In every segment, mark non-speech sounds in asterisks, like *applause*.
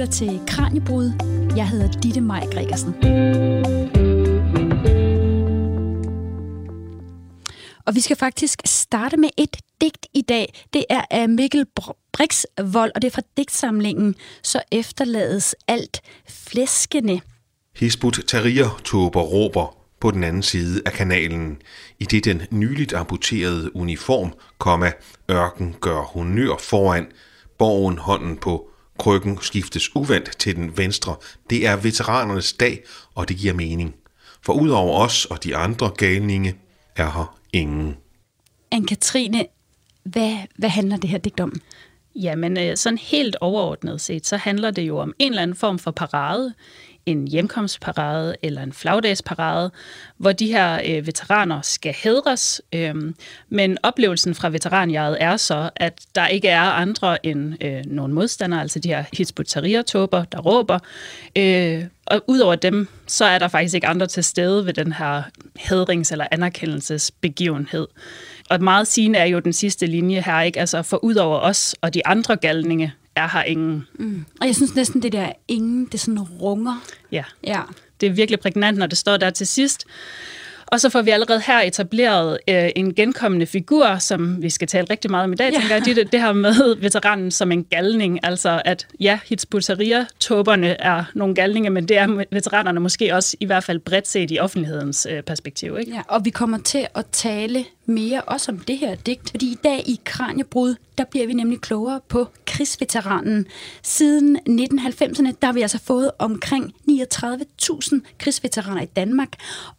lytter til Kranjebrud. Jeg hedder Ditte Maj Gregersen. Og vi skal faktisk starte med et digt i dag. Det er af Mikkel Brixvold, og det er fra digtsamlingen Så efterlades alt flæskene. Hisbut Tahrir tåber råber på den anden side af kanalen, i det den nyligt amputerede uniform, komma, ørken gør honør foran, borgen hånden på krykken skiftes uvendt til den venstre. Det er veteranernes dag, og det giver mening. For udover os og de andre galninge, er her ingen. Anne-Katrine, hvad, hvad handler det her digt om? Jamen, øh, sådan helt overordnet set, så handler det jo om en eller anden form for parade en hjemkomstparade eller en flagdagsparade, hvor de her øh, veteraner skal hedres. Øh, men oplevelsen fra veteranjaget er så, at der ikke er andre end øh, nogle modstandere, altså de her Hizbut der råber. Øh, og udover dem, så er der faktisk ikke andre til stede ved den her hedrings- eller anerkendelsesbegivenhed. Og meget sigende er jo den sidste linje her, ikke? Altså for udover os og de andre galninge, er her ingen. Mm. Og jeg synes næsten, det der ingen, det sådan runger. Ja. ja. Det er virkelig prægnant, når det står der til sidst. Og så får vi allerede her etableret øh, en genkommende figur, som vi skal tale rigtig meget om i dag, ja. tænker jeg. Det, det her med veteranen som en galning, altså at ja, Hitzbut-Tahrir-tåberne er nogle galninge, men det er veteranerne måske også i hvert fald bredt set i offentlighedens øh, perspektiv. Ikke? Ja, og vi kommer til at tale mere også om det her digt, fordi i dag i Kranjebrud, der bliver vi nemlig klogere på krigsveteranen. Siden 1990'erne, der har vi altså fået omkring 39.000 krigsveteraner i Danmark.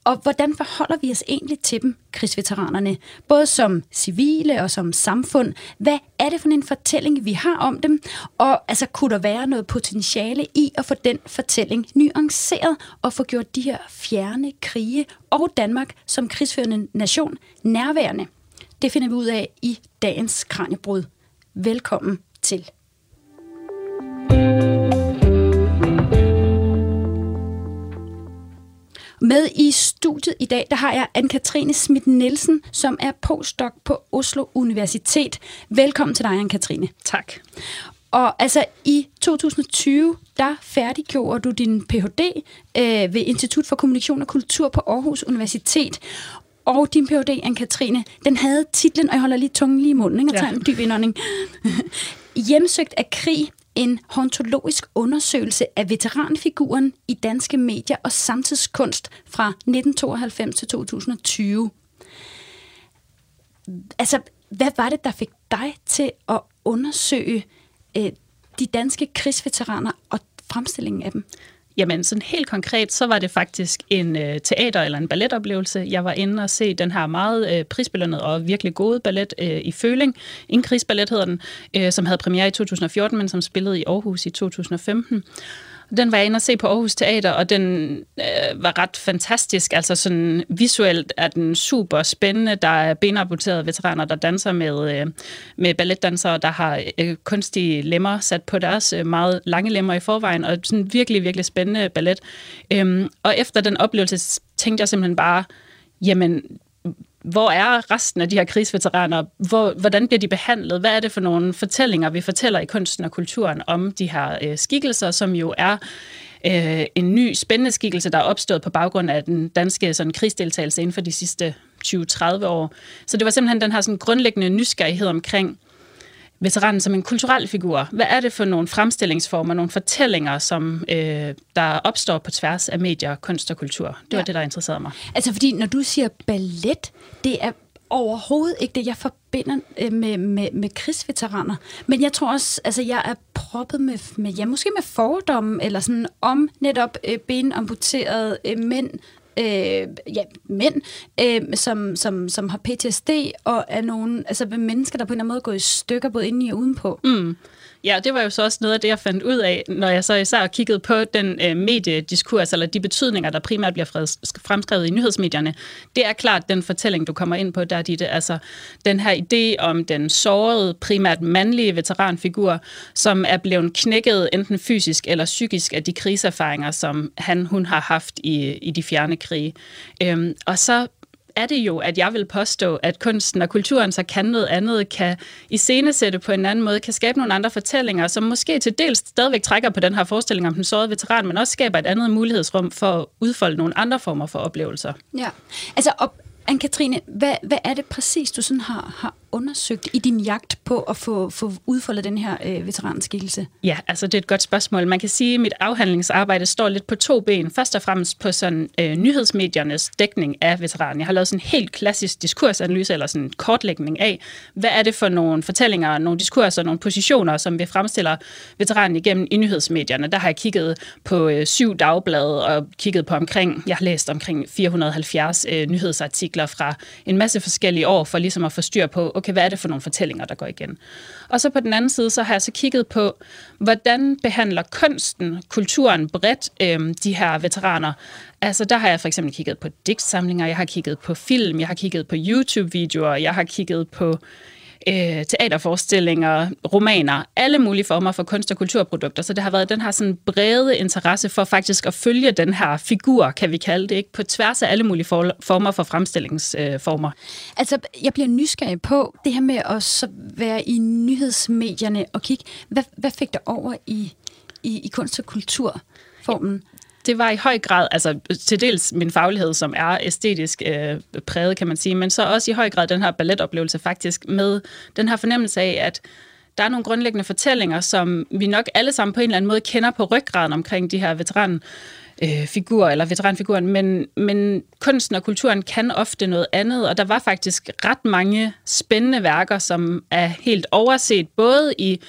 Og hvordan forholder vi os egentlig til dem, krigsveteranerne? Både som civile og som samfund. Hvad er det for en fortælling, vi har om dem? Og altså, kunne der være noget potentiale i at få den fortælling nuanceret og få gjort de her fjerne krige og Danmark som krigsførende nation nærværende? Det finder vi ud af i dagens Kranjebrud. Velkommen til. Med i studiet i dag, der har jeg Anne-Katrine Schmidt Nielsen, som er postdoc på Oslo Universitet. Velkommen til dig, Anne-Katrine. Tak. Og altså i 2020, der færdiggjorde du din Ph.D. Øh, ved Institut for Kommunikation og Kultur på Aarhus Universitet. Og din Ph.D., Anne-Katrine, den havde titlen, og jeg holder lige tungen lige i munden, ikke? og tager ja. en dyb indånding. *laughs* Hjemsøgt af krig, en hantologisk undersøgelse af veteranfiguren i danske medier og samtidskunst fra 1992 til 2020. Altså, hvad var det, der fik dig til at undersøge øh, de danske krigsveteraner og fremstillingen af dem? Jamen, sådan helt konkret, så var det faktisk en øh, teater- eller en balletoplevelse. Jeg var inde og se den her meget øh, prisbelønnede og virkelig gode ballet øh, i Føling. Ingrigsballet hedder den, øh, som havde premiere i 2014, men som spillede i Aarhus i 2015. Den var jeg inde og se på Aarhus Teater, og den øh, var ret fantastisk. Altså sådan visuelt er den super spændende. Der er benamputerede veteraner, der danser med, øh, med balletdansere, der har øh, kunstige lemmer sat på deres øh, meget lange lemmer i forvejen, og sådan virkelig, virkelig spændende ballet. Øhm, og efter den oplevelse tænkte jeg simpelthen bare, jamen, hvor er resten af de her krigsveteraner? Hvor, hvordan bliver de behandlet? Hvad er det for nogle fortællinger, vi fortæller i kunsten og kulturen om de her øh, skikkelser, som jo er øh, en ny spændende skikkelse, der er opstået på baggrund af den danske sådan, krigsdeltagelse inden for de sidste 20-30 år. Så det var simpelthen den her sådan, grundlæggende nysgerrighed omkring, veteranen som en kulturel figur. Hvad er det for nogle fremstillingsformer, nogle fortællinger, som øh, der opstår på tværs af medier, kunst og kultur? Det var ja. det, der interesserede mig. Altså fordi, når du siger ballet, det er overhovedet ikke det, jeg forbinder øh, med, med, med krigsveteraner. Men jeg tror også, altså jeg er proppet med, med ja, måske med fordomme, eller sådan om netop øh, benamputerede øh, mænd, øh, ja, mænd, øh, som, som, som har PTSD, og er nogle altså mennesker, der på en eller anden måde går i stykker, både inde og udenpå. Mm. Ja, det var jo så også noget af det, jeg fandt ud af, når jeg så især kiggede på den øh, mediediskurs, eller de betydninger, der primært bliver fremskrevet i nyhedsmedierne. Det er klart den fortælling, du kommer ind på, der er det, altså den her idé om den sårede, primært mandlige veteranfigur, som er blevet knækket enten fysisk eller psykisk af de krigserfaringer, som han, hun har haft i, i de fjerne krige. Øhm, og så er det jo, at jeg vil påstå, at kunsten og kulturen så kan noget andet, kan iscenesætte på en anden måde, kan skabe nogle andre fortællinger, som måske til dels stadigvæk trækker på den her forestilling om den sårede veteran, men også skaber et andet mulighedsrum for at udfolde nogle andre former for oplevelser. Ja, altså op, Anne-Katrine, hvad, hvad er det præcis, du sådan har, har undersøgt i din jagt på at få, få udfoldet den her øh, veteranskikkelse? Ja, altså det er et godt spørgsmål. Man kan sige, at mit afhandlingsarbejde står lidt på to ben. Først og fremmest på sådan øh, nyhedsmediernes dækning af veteranen. Jeg har lavet sådan en helt klassisk diskursanalyse, eller sådan en kortlægning af, hvad er det for nogle fortællinger, nogle diskurser, nogle positioner, som vi fremstiller veteranen igennem i nyhedsmedierne. Der har jeg kigget på øh, syv dagblade og kigget på omkring, jeg har læst omkring 470 øh, nyhedsartikler fra en masse forskellige år, for ligesom at få styr på, okay, hvad er det for nogle fortællinger, der går igen? Og så på den anden side, så har jeg så kigget på, hvordan behandler kunsten, kulturen bredt øh, de her veteraner? Altså, der har jeg for eksempel kigget på digtsamlinger, jeg har kigget på film, jeg har kigget på YouTube-videoer, jeg har kigget på øh, teaterforestillinger, romaner, alle mulige former for kunst- og kulturprodukter. Så det har været den her sådan brede interesse for faktisk at følge den her figur, kan vi kalde det, ikke? på tværs af alle mulige for, former for fremstillingsformer. Øh, altså, jeg bliver nysgerrig på det her med at så være i nyhedsmedierne og kigge. Hvad, hvad fik der over i, i, i kunst- og kulturformen? Det var i høj grad, altså til dels min faglighed, som er æstetisk øh, præget, kan man sige, men så også i høj grad den her balletoplevelse faktisk med den her fornemmelse af, at der er nogle grundlæggende fortællinger, som vi nok alle sammen på en eller anden måde kender på ryggraden omkring de her veteran øh, figur eller veteranfiguren, men, men kunsten og kulturen kan ofte noget andet, og der var faktisk ret mange spændende værker, som er helt overset, både i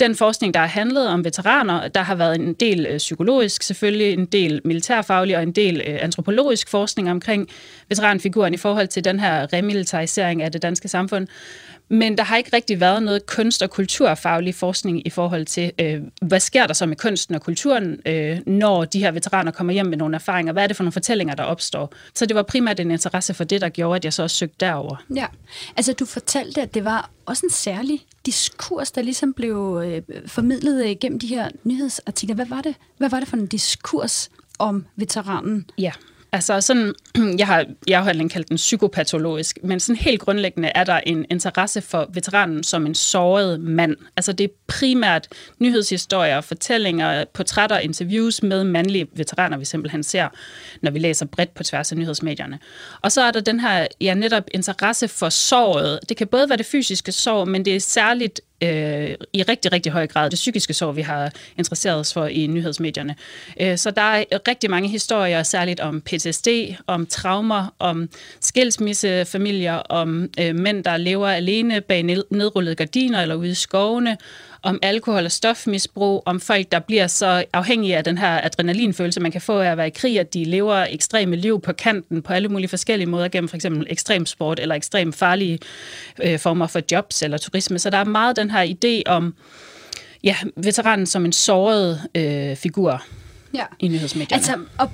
den forskning, der har handlet om veteraner, der har været en del øh, psykologisk selvfølgelig, en del militærfaglig og en del øh, antropologisk forskning omkring veteranfiguren i forhold til den her remilitarisering af det danske samfund. Men der har ikke rigtig været noget kunst- og kulturfaglig forskning i forhold til, øh, hvad sker der så med kunsten og kulturen, øh, når de her veteraner kommer hjem med nogle erfaringer? Hvad er det for nogle fortællinger, der opstår? Så det var primært en interesse for det, der gjorde, at jeg så også søgte derover. Ja, altså du fortalte, at det var også en særlig diskurs, der ligesom blev øh, formidlet øh, gennem de her nyhedsartikler. Hvad var det? Hvad var det for en diskurs om veteranen? Ja, Altså sådan, *clears throat* jeg har i afhandlingen kaldt den psykopatologisk, men sådan helt grundlæggende er der en interesse for veteranen som en såret mand. Altså det er primært nyhedshistorier, fortællinger, portrætter, interviews med mandlige veteraner, vi simpelthen ser, når vi læser bredt på tværs af nyhedsmedierne. Og så er der den her, ja netop interesse for såret. Det kan både være det fysiske sår, men det er særligt øh, i rigtig, rigtig høj grad det psykiske sår, vi har interesseret os for i nyhedsmedierne. Øh, så der er rigtig mange historier, særligt om PTSD, om traumer, om skilsmissefamilier, om øh, mænd, der lever alene bag nedrullede gardiner eller ude i skovene, om alkohol- og stofmisbrug, om folk, der bliver så afhængige af den her adrenalinfølelse, man kan få af at være i krig, at de lever ekstreme liv på kanten på alle mulige forskellige måder, gennem for eksempel ekstrem sport eller ekstrem farlige øh, former for jobs eller turisme. Så der er meget den her idé om ja, veteranen som en såret øh, figur ja. i nyhedsmedierne. Altså, og,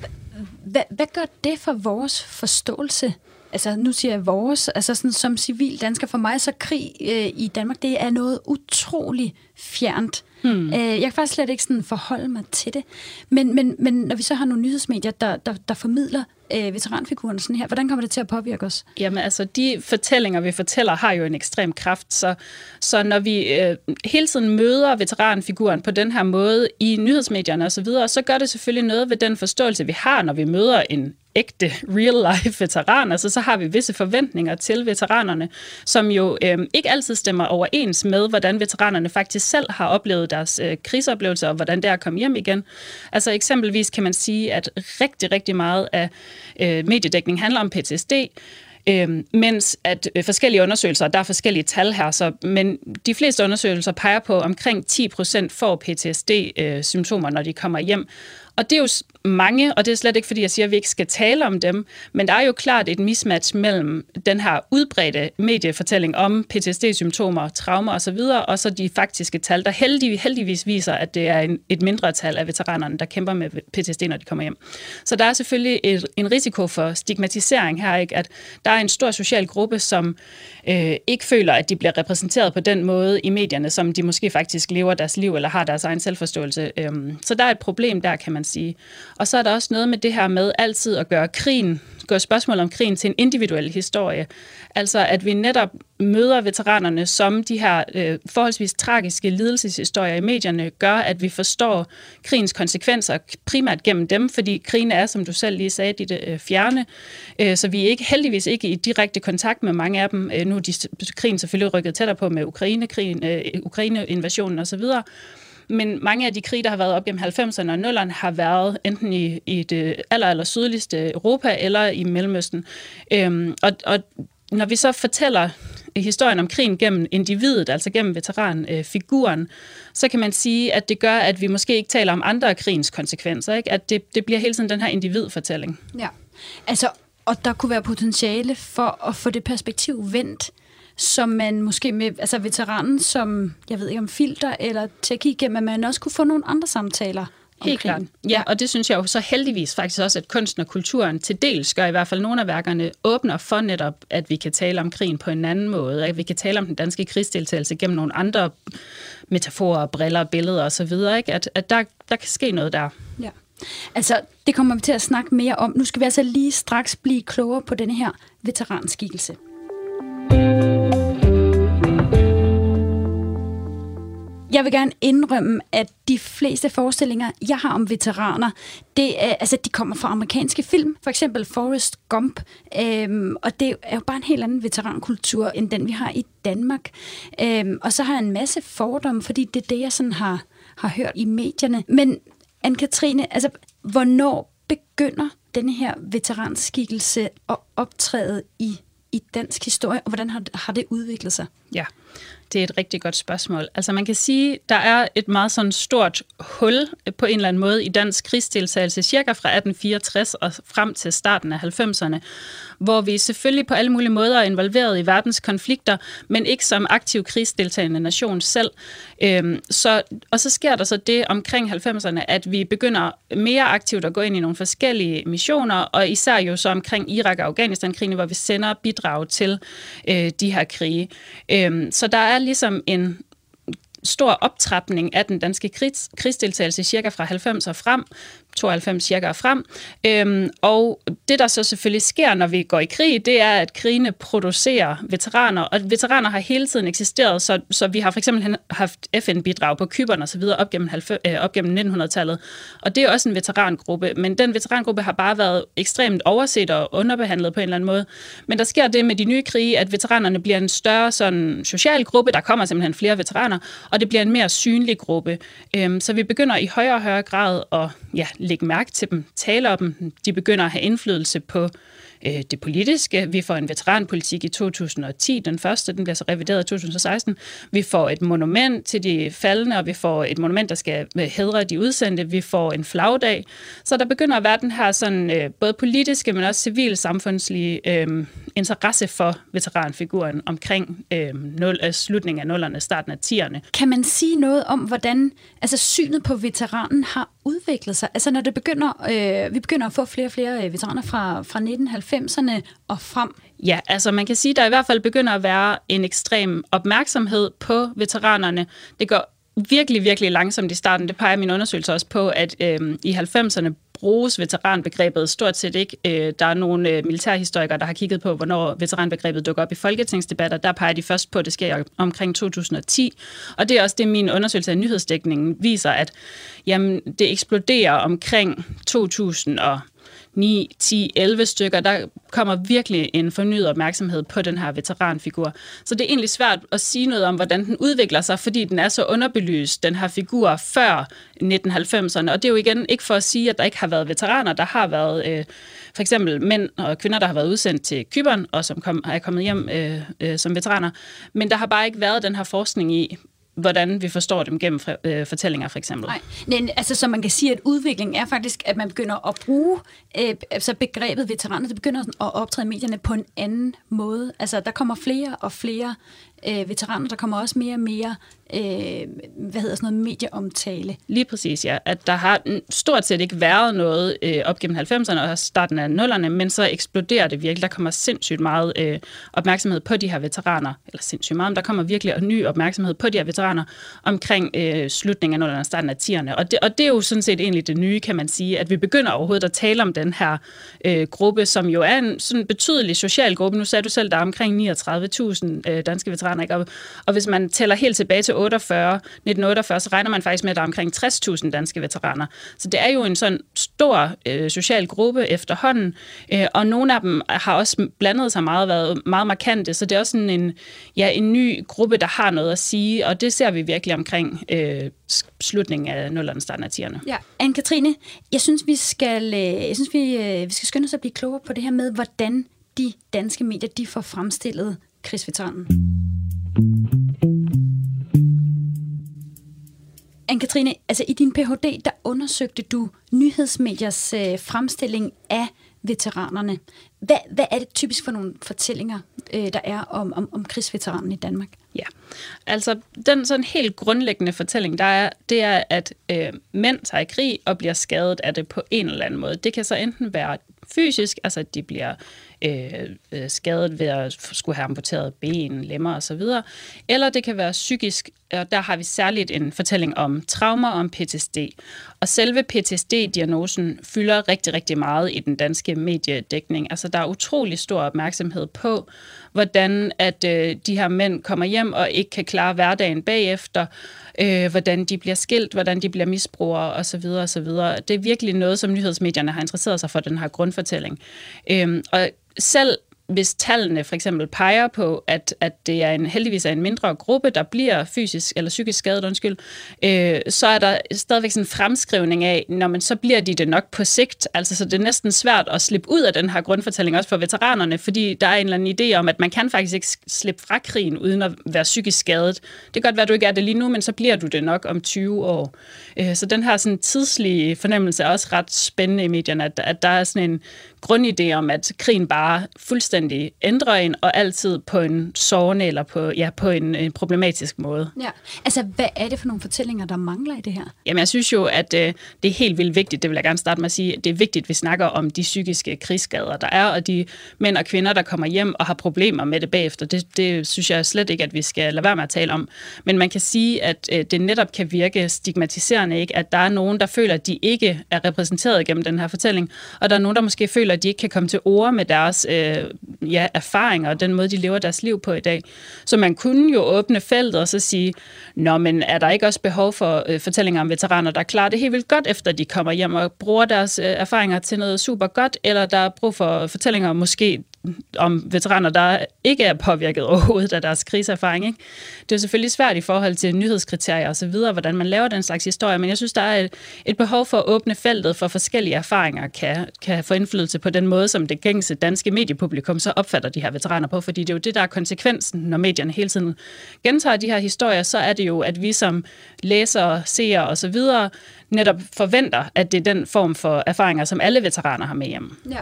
hvad, hvad gør det for vores forståelse altså nu siger jeg vores, altså sådan som civil dansker, for mig så krig øh, i Danmark, det er noget utrolig fjernt. Hmm. Øh, jeg kan faktisk slet ikke sådan forholde mig til det. Men, men, men når vi så har nogle nyhedsmedier, der, der, der formidler øh, veteranfiguren sådan her, hvordan kommer det til at påvirke os? Jamen altså, de fortællinger, vi fortæller, har jo en ekstrem kraft, så, så når vi øh, hele tiden møder veteranfiguren på den her måde i nyhedsmedierne osv., så, videre, så gør det selvfølgelig noget ved den forståelse, vi har, når vi møder en ægte real-life veteraner, Altså, så har vi visse forventninger til veteranerne, som jo øh, ikke altid stemmer overens med, hvordan veteranerne faktisk selv har oplevet deres øh, krigsoplevelser, og hvordan det er at komme hjem igen. Altså eksempelvis kan man sige, at rigtig, rigtig meget af øh, mediedækning handler om PTSD, Øh, mens at øh, forskellige undersøgelser, der er forskellige tal her, så, men de fleste undersøgelser peger på, at omkring 10 procent får PTSD-symptomer, øh, når de kommer hjem. Og det er jo mange, og det er slet ikke, fordi jeg siger, at vi ikke skal tale om dem, men der er jo klart et mismatch mellem den her udbredte mediefortælling om PTSD-symptomer, traumer osv., og så de faktiske tal, der heldig, heldigvis viser, at det er en, et mindre tal af veteranerne, der kæmper med PTSD, når de kommer hjem. Så der er selvfølgelig et, en risiko for stigmatisering her, ikke? at der er en stor social gruppe, som øh, ikke føler, at de bliver repræsenteret på den måde i medierne, som de måske faktisk lever deres liv eller har deres egen selvforståelse. Øhm, så der er et problem der, kan man sige. Og så er der også noget med det her med altid at gøre krigen, gøre spørgsmål om krigen til en individuel historie. Altså at vi netop møder veteranerne som de her øh, forholdsvis tragiske lidelseshistorier i medierne, gør, at vi forstår krigens konsekvenser primært gennem dem, fordi krigen er, som du selv lige sagde, dit øh, fjerne. Øh, så vi er ikke heldigvis ikke i direkte kontakt med mange af dem. Øh, nu er de, krigen selvfølgelig rykket tættere på med Ukraine-krigen, øh, Ukraine-invasionen osv., men mange af de krige, der har været op gennem 90'erne og 0'erne, har været enten i, i det aller, aller sydligste Europa eller i Mellemøsten. Øhm, og, og når vi så fortæller historien om krigen gennem individet, altså gennem veteranfiguren, øh, så kan man sige, at det gør, at vi måske ikke taler om andre af krigens konsekvenser. Ikke? At det, det bliver hele tiden den her individfortælling. Ja, altså, og der kunne være potentiale for at få det perspektiv vendt, som man måske med altså veteranen som, jeg ved ikke om filter eller tech igennem, at man også kunne få nogle andre samtaler Helt klart. Ja, og det synes jeg jo så heldigvis faktisk også, at kunsten og kulturen til dels gør i hvert fald nogle af værkerne åbner for netop, at vi kan tale om krigen på en anden måde, at vi kan tale om den danske krigsdeltagelse gennem nogle andre metaforer, briller, billeder osv., ikke? At, at der, der kan ske noget der. Ja. Altså, det kommer vi til at snakke mere om. Nu skal vi altså lige straks blive klogere på denne her veteranskikkelse. Jeg vil gerne indrømme, at de fleste forestillinger, jeg har om veteraner, det er, altså, de kommer fra amerikanske film, for eksempel Forrest Gump, øhm, og det er jo bare en helt anden veterankultur, end den vi har i Danmark. Øhm, og så har jeg en masse fordomme, fordi det er det, jeg sådan har, har hørt i medierne. Men Anne-Katrine, altså, hvornår begynder denne her veteranskikkelse at optræde i, i dansk historie, og hvordan har, har det udviklet sig? Ja, det er et rigtig godt spørgsmål. Altså man kan sige, der er et meget sådan stort hul på en eller anden måde i dansk krigsdeltagelse, cirka fra 1864 og frem til starten af 90'erne, hvor vi selvfølgelig på alle mulige måder er involveret i verdens konflikter, men ikke som aktiv krigsdeltagende nation selv. Øhm, så, og så sker der så det omkring 90'erne, at vi begynder mere aktivt at gå ind i nogle forskellige missioner, og især jo så omkring Irak og Afghanistan-krigen, hvor vi sender bidrag til øh, de her krige. Øhm, så der er ligesom en stor optrapning af den danske krigs, krigsdeltagelse cirka fra 90'er frem, 92 cirka frem. Øhm, og det, der så selvfølgelig sker, når vi går i krig, det er, at krigene producerer veteraner, og veteraner har hele tiden eksisteret, så, så vi har for eksempel haft FN-bidrag på Kyberne og så videre op gennem, øh, op gennem 1900-tallet, og det er også en veterangruppe, men den veterangruppe har bare været ekstremt overset og underbehandlet på en eller anden måde. Men der sker det med de nye krige, at veteranerne bliver en større sådan, social gruppe, der kommer simpelthen flere veteraner, og det bliver en mere synlig gruppe. Øhm, så vi begynder i højere og højere grad at ja, lægge mærke til dem, tale om dem. De begynder at have indflydelse på øh, det politiske. Vi får en veteranpolitik i 2010, den første, den bliver så revideret i 2016. Vi får et monument til de faldende, og vi får et monument, der skal øh, hedre de udsendte. Vi får en flagdag. Så der begynder at være den her sådan, øh, både politiske, men også civilsamfundslige øh, interesse for veteranfiguren omkring øh, nul, øh, slutningen af nullerne, starten af 10'erne. Kan man sige noget om, hvordan altså, synet på veteranen har udviklet sig? Altså når det begynder, øh, vi begynder at få flere og flere øh, veteraner fra, fra 90'erne og frem. Ja, altså man kan sige, at der i hvert fald begynder at være en ekstrem opmærksomhed på veteranerne. Det går virkelig, virkelig langsomt i starten. Det peger min undersøgelse også på, at øh, i 90'erne bruges veteranbegrebet stort set ikke. Øh, der er nogle øh, militærhistorikere, der har kigget på, hvornår veteranbegrebet dukker op i folketingsdebatter. Der peger de først på, at det sker omkring 2010. Og det er også det, min undersøgelse af nyhedsdækningen viser, at jamen, det eksploderer omkring 2000 og 9, 10, 11 stykker, der kommer virkelig en fornyet opmærksomhed på den her veteranfigur. Så det er egentlig svært at sige noget om, hvordan den udvikler sig, fordi den er så underbelyst, den her figur, før 1990'erne. Og det er jo igen ikke for at sige, at der ikke har været veteraner. Der har været øh, for eksempel mænd og kvinder, der har været udsendt til Kyberen, og som kom, er kommet hjem øh, øh, som veteraner. Men der har bare ikke været den her forskning i, hvordan vi forstår dem gennem øh, fortællinger, for eksempel. Nej, men altså, så man kan sige, at udviklingen er faktisk, at man begynder at bruge øh, altså begrebet veteraner, det begynder at optræde i medierne på en anden måde. Altså, der kommer flere og flere øh, veteraner. Der kommer også mere og mere øh, hvad hedder sådan noget, medieomtale. Lige præcis, ja. At der har stort set ikke været noget øh, op gennem 90'erne og starten af 0'erne, men så eksploderer det virkelig. Der kommer sindssygt meget øh, opmærksomhed på de her veteraner, eller sindssygt meget, men der kommer virkelig ny opmærksomhed på de her veteraner omkring øh, slutningen af 0'erne og starten af 10'erne. Og det, og det er jo sådan set egentlig det nye, kan man sige, at vi begynder overhovedet at tale om den her øh, gruppe, som jo er en sådan betydelig social gruppe. Nu sagde du selv, der er omkring 39.000 øh, danske veteraner, ikke? Og, og hvis man tæller helt tilbage til 48, 1948, så regner man faktisk med, at der er omkring 60.000 danske veteraner. Så det er jo en sådan stor øh, social gruppe efterhånden, øh, og nogle af dem har også blandet sig meget, været meget markante, så det er også sådan en, ja, en ny gruppe, der har noget at sige, og det ser vi virkelig omkring øh, slutningen af 0'erne, starten af 10'erne. Ja. Anne-Katrine, jeg synes, vi skal, øh, jeg synes, vi, øh, vi skal skynde os at blive klogere på det her med, hvordan de danske medier de får fremstillet krigsveteranen. Anne-Katrine, altså i din Ph.D., der undersøgte du nyhedsmediers øh, fremstilling af veteranerne. Hvad, hvad er det typisk for nogle fortællinger, øh, der er om, om, om krigsveteranen i Danmark? Ja, altså den sådan helt grundlæggende fortælling, der er, det er, at øh, mænd tager i krig og bliver skadet af det på en eller anden måde. Det kan så enten være fysisk, altså at de bliver Øh, øh, skadet ved at skulle have amputeret ben, lemmer osv., eller det kan være psykisk, og der har vi særligt en fortælling om traumer og om PTSD. Og selve PTSD-diagnosen fylder rigtig, rigtig meget i den danske mediedækning. Altså der er utrolig stor opmærksomhed på, hvordan at øh, de her mænd kommer hjem og ikke kan klare hverdagen bagefter, øh, hvordan de bliver skilt, hvordan de bliver misbrugere osv. osv. Det er virkelig noget, som nyhedsmedierne har interesseret sig for, den her grundfortælling. Øh, og selv hvis tallene for eksempel peger på, at, at det er en, heldigvis er en mindre gruppe, der bliver fysisk eller psykisk skadet, undskyld, øh, så er der stadigvæk sådan en fremskrivning af, når man så bliver de det nok på sigt. Altså, så det er næsten svært at slippe ud af den her grundfortælling, også for veteranerne, fordi der er en eller anden idé om, at man kan faktisk ikke slippe fra krigen, uden at være psykisk skadet. Det kan godt være, at du ikke er det lige nu, men så bliver du det nok om 20 år. Øh, så den her sådan tidslige fornemmelse er også ret spændende i medierne, at, at der er sådan en grundidé om, at krigen bare fuldstændig ændrer en, og altid på en sårende eller på, ja, på en, en problematisk måde. Ja, altså hvad er det for nogle fortællinger, der mangler i det her? Jamen jeg synes jo, at øh, det er helt vildt vigtigt, det vil jeg gerne starte med at sige, det er vigtigt, at vi snakker om de psykiske krigsskader, der er, og de mænd og kvinder, der kommer hjem og har problemer med det bagefter. Det, det synes jeg slet ikke, at vi skal lade være med at tale om. Men man kan sige, at øh, det netop kan virke stigmatiserende, ikke? at der er nogen, der føler, at de ikke er repræsenteret gennem den her fortælling, og der er nogen, der måske føler, at de ikke kan komme til ord med deres øh, ja, erfaringer og den måde, de lever deres liv på i dag. Så man kunne jo åbne feltet og så sige, Nå, men er der ikke også behov for øh, fortællinger om veteraner, der klarer det helt vildt godt, efter de kommer hjem og bruger deres øh, erfaringer til noget super godt, eller der er brug for fortællinger måske om veteraner, der ikke er påvirket overhovedet af deres kriserfaring. Ikke? Det er selvfølgelig svært i forhold til nyhedskriterier osv., hvordan man laver den slags historie, men jeg synes, der er et, et behov for at åbne feltet for forskellige erfaringer, kan, kan få indflydelse på den måde, som det gængse danske mediepublikum så opfatter de her veteraner på, fordi det er jo det, der er konsekvensen, når medierne hele tiden gentager de her historier, så er det jo, at vi som læsere, seere osv., netop forventer, at det er den form for erfaringer, som alle veteraner har med hjem. Ja.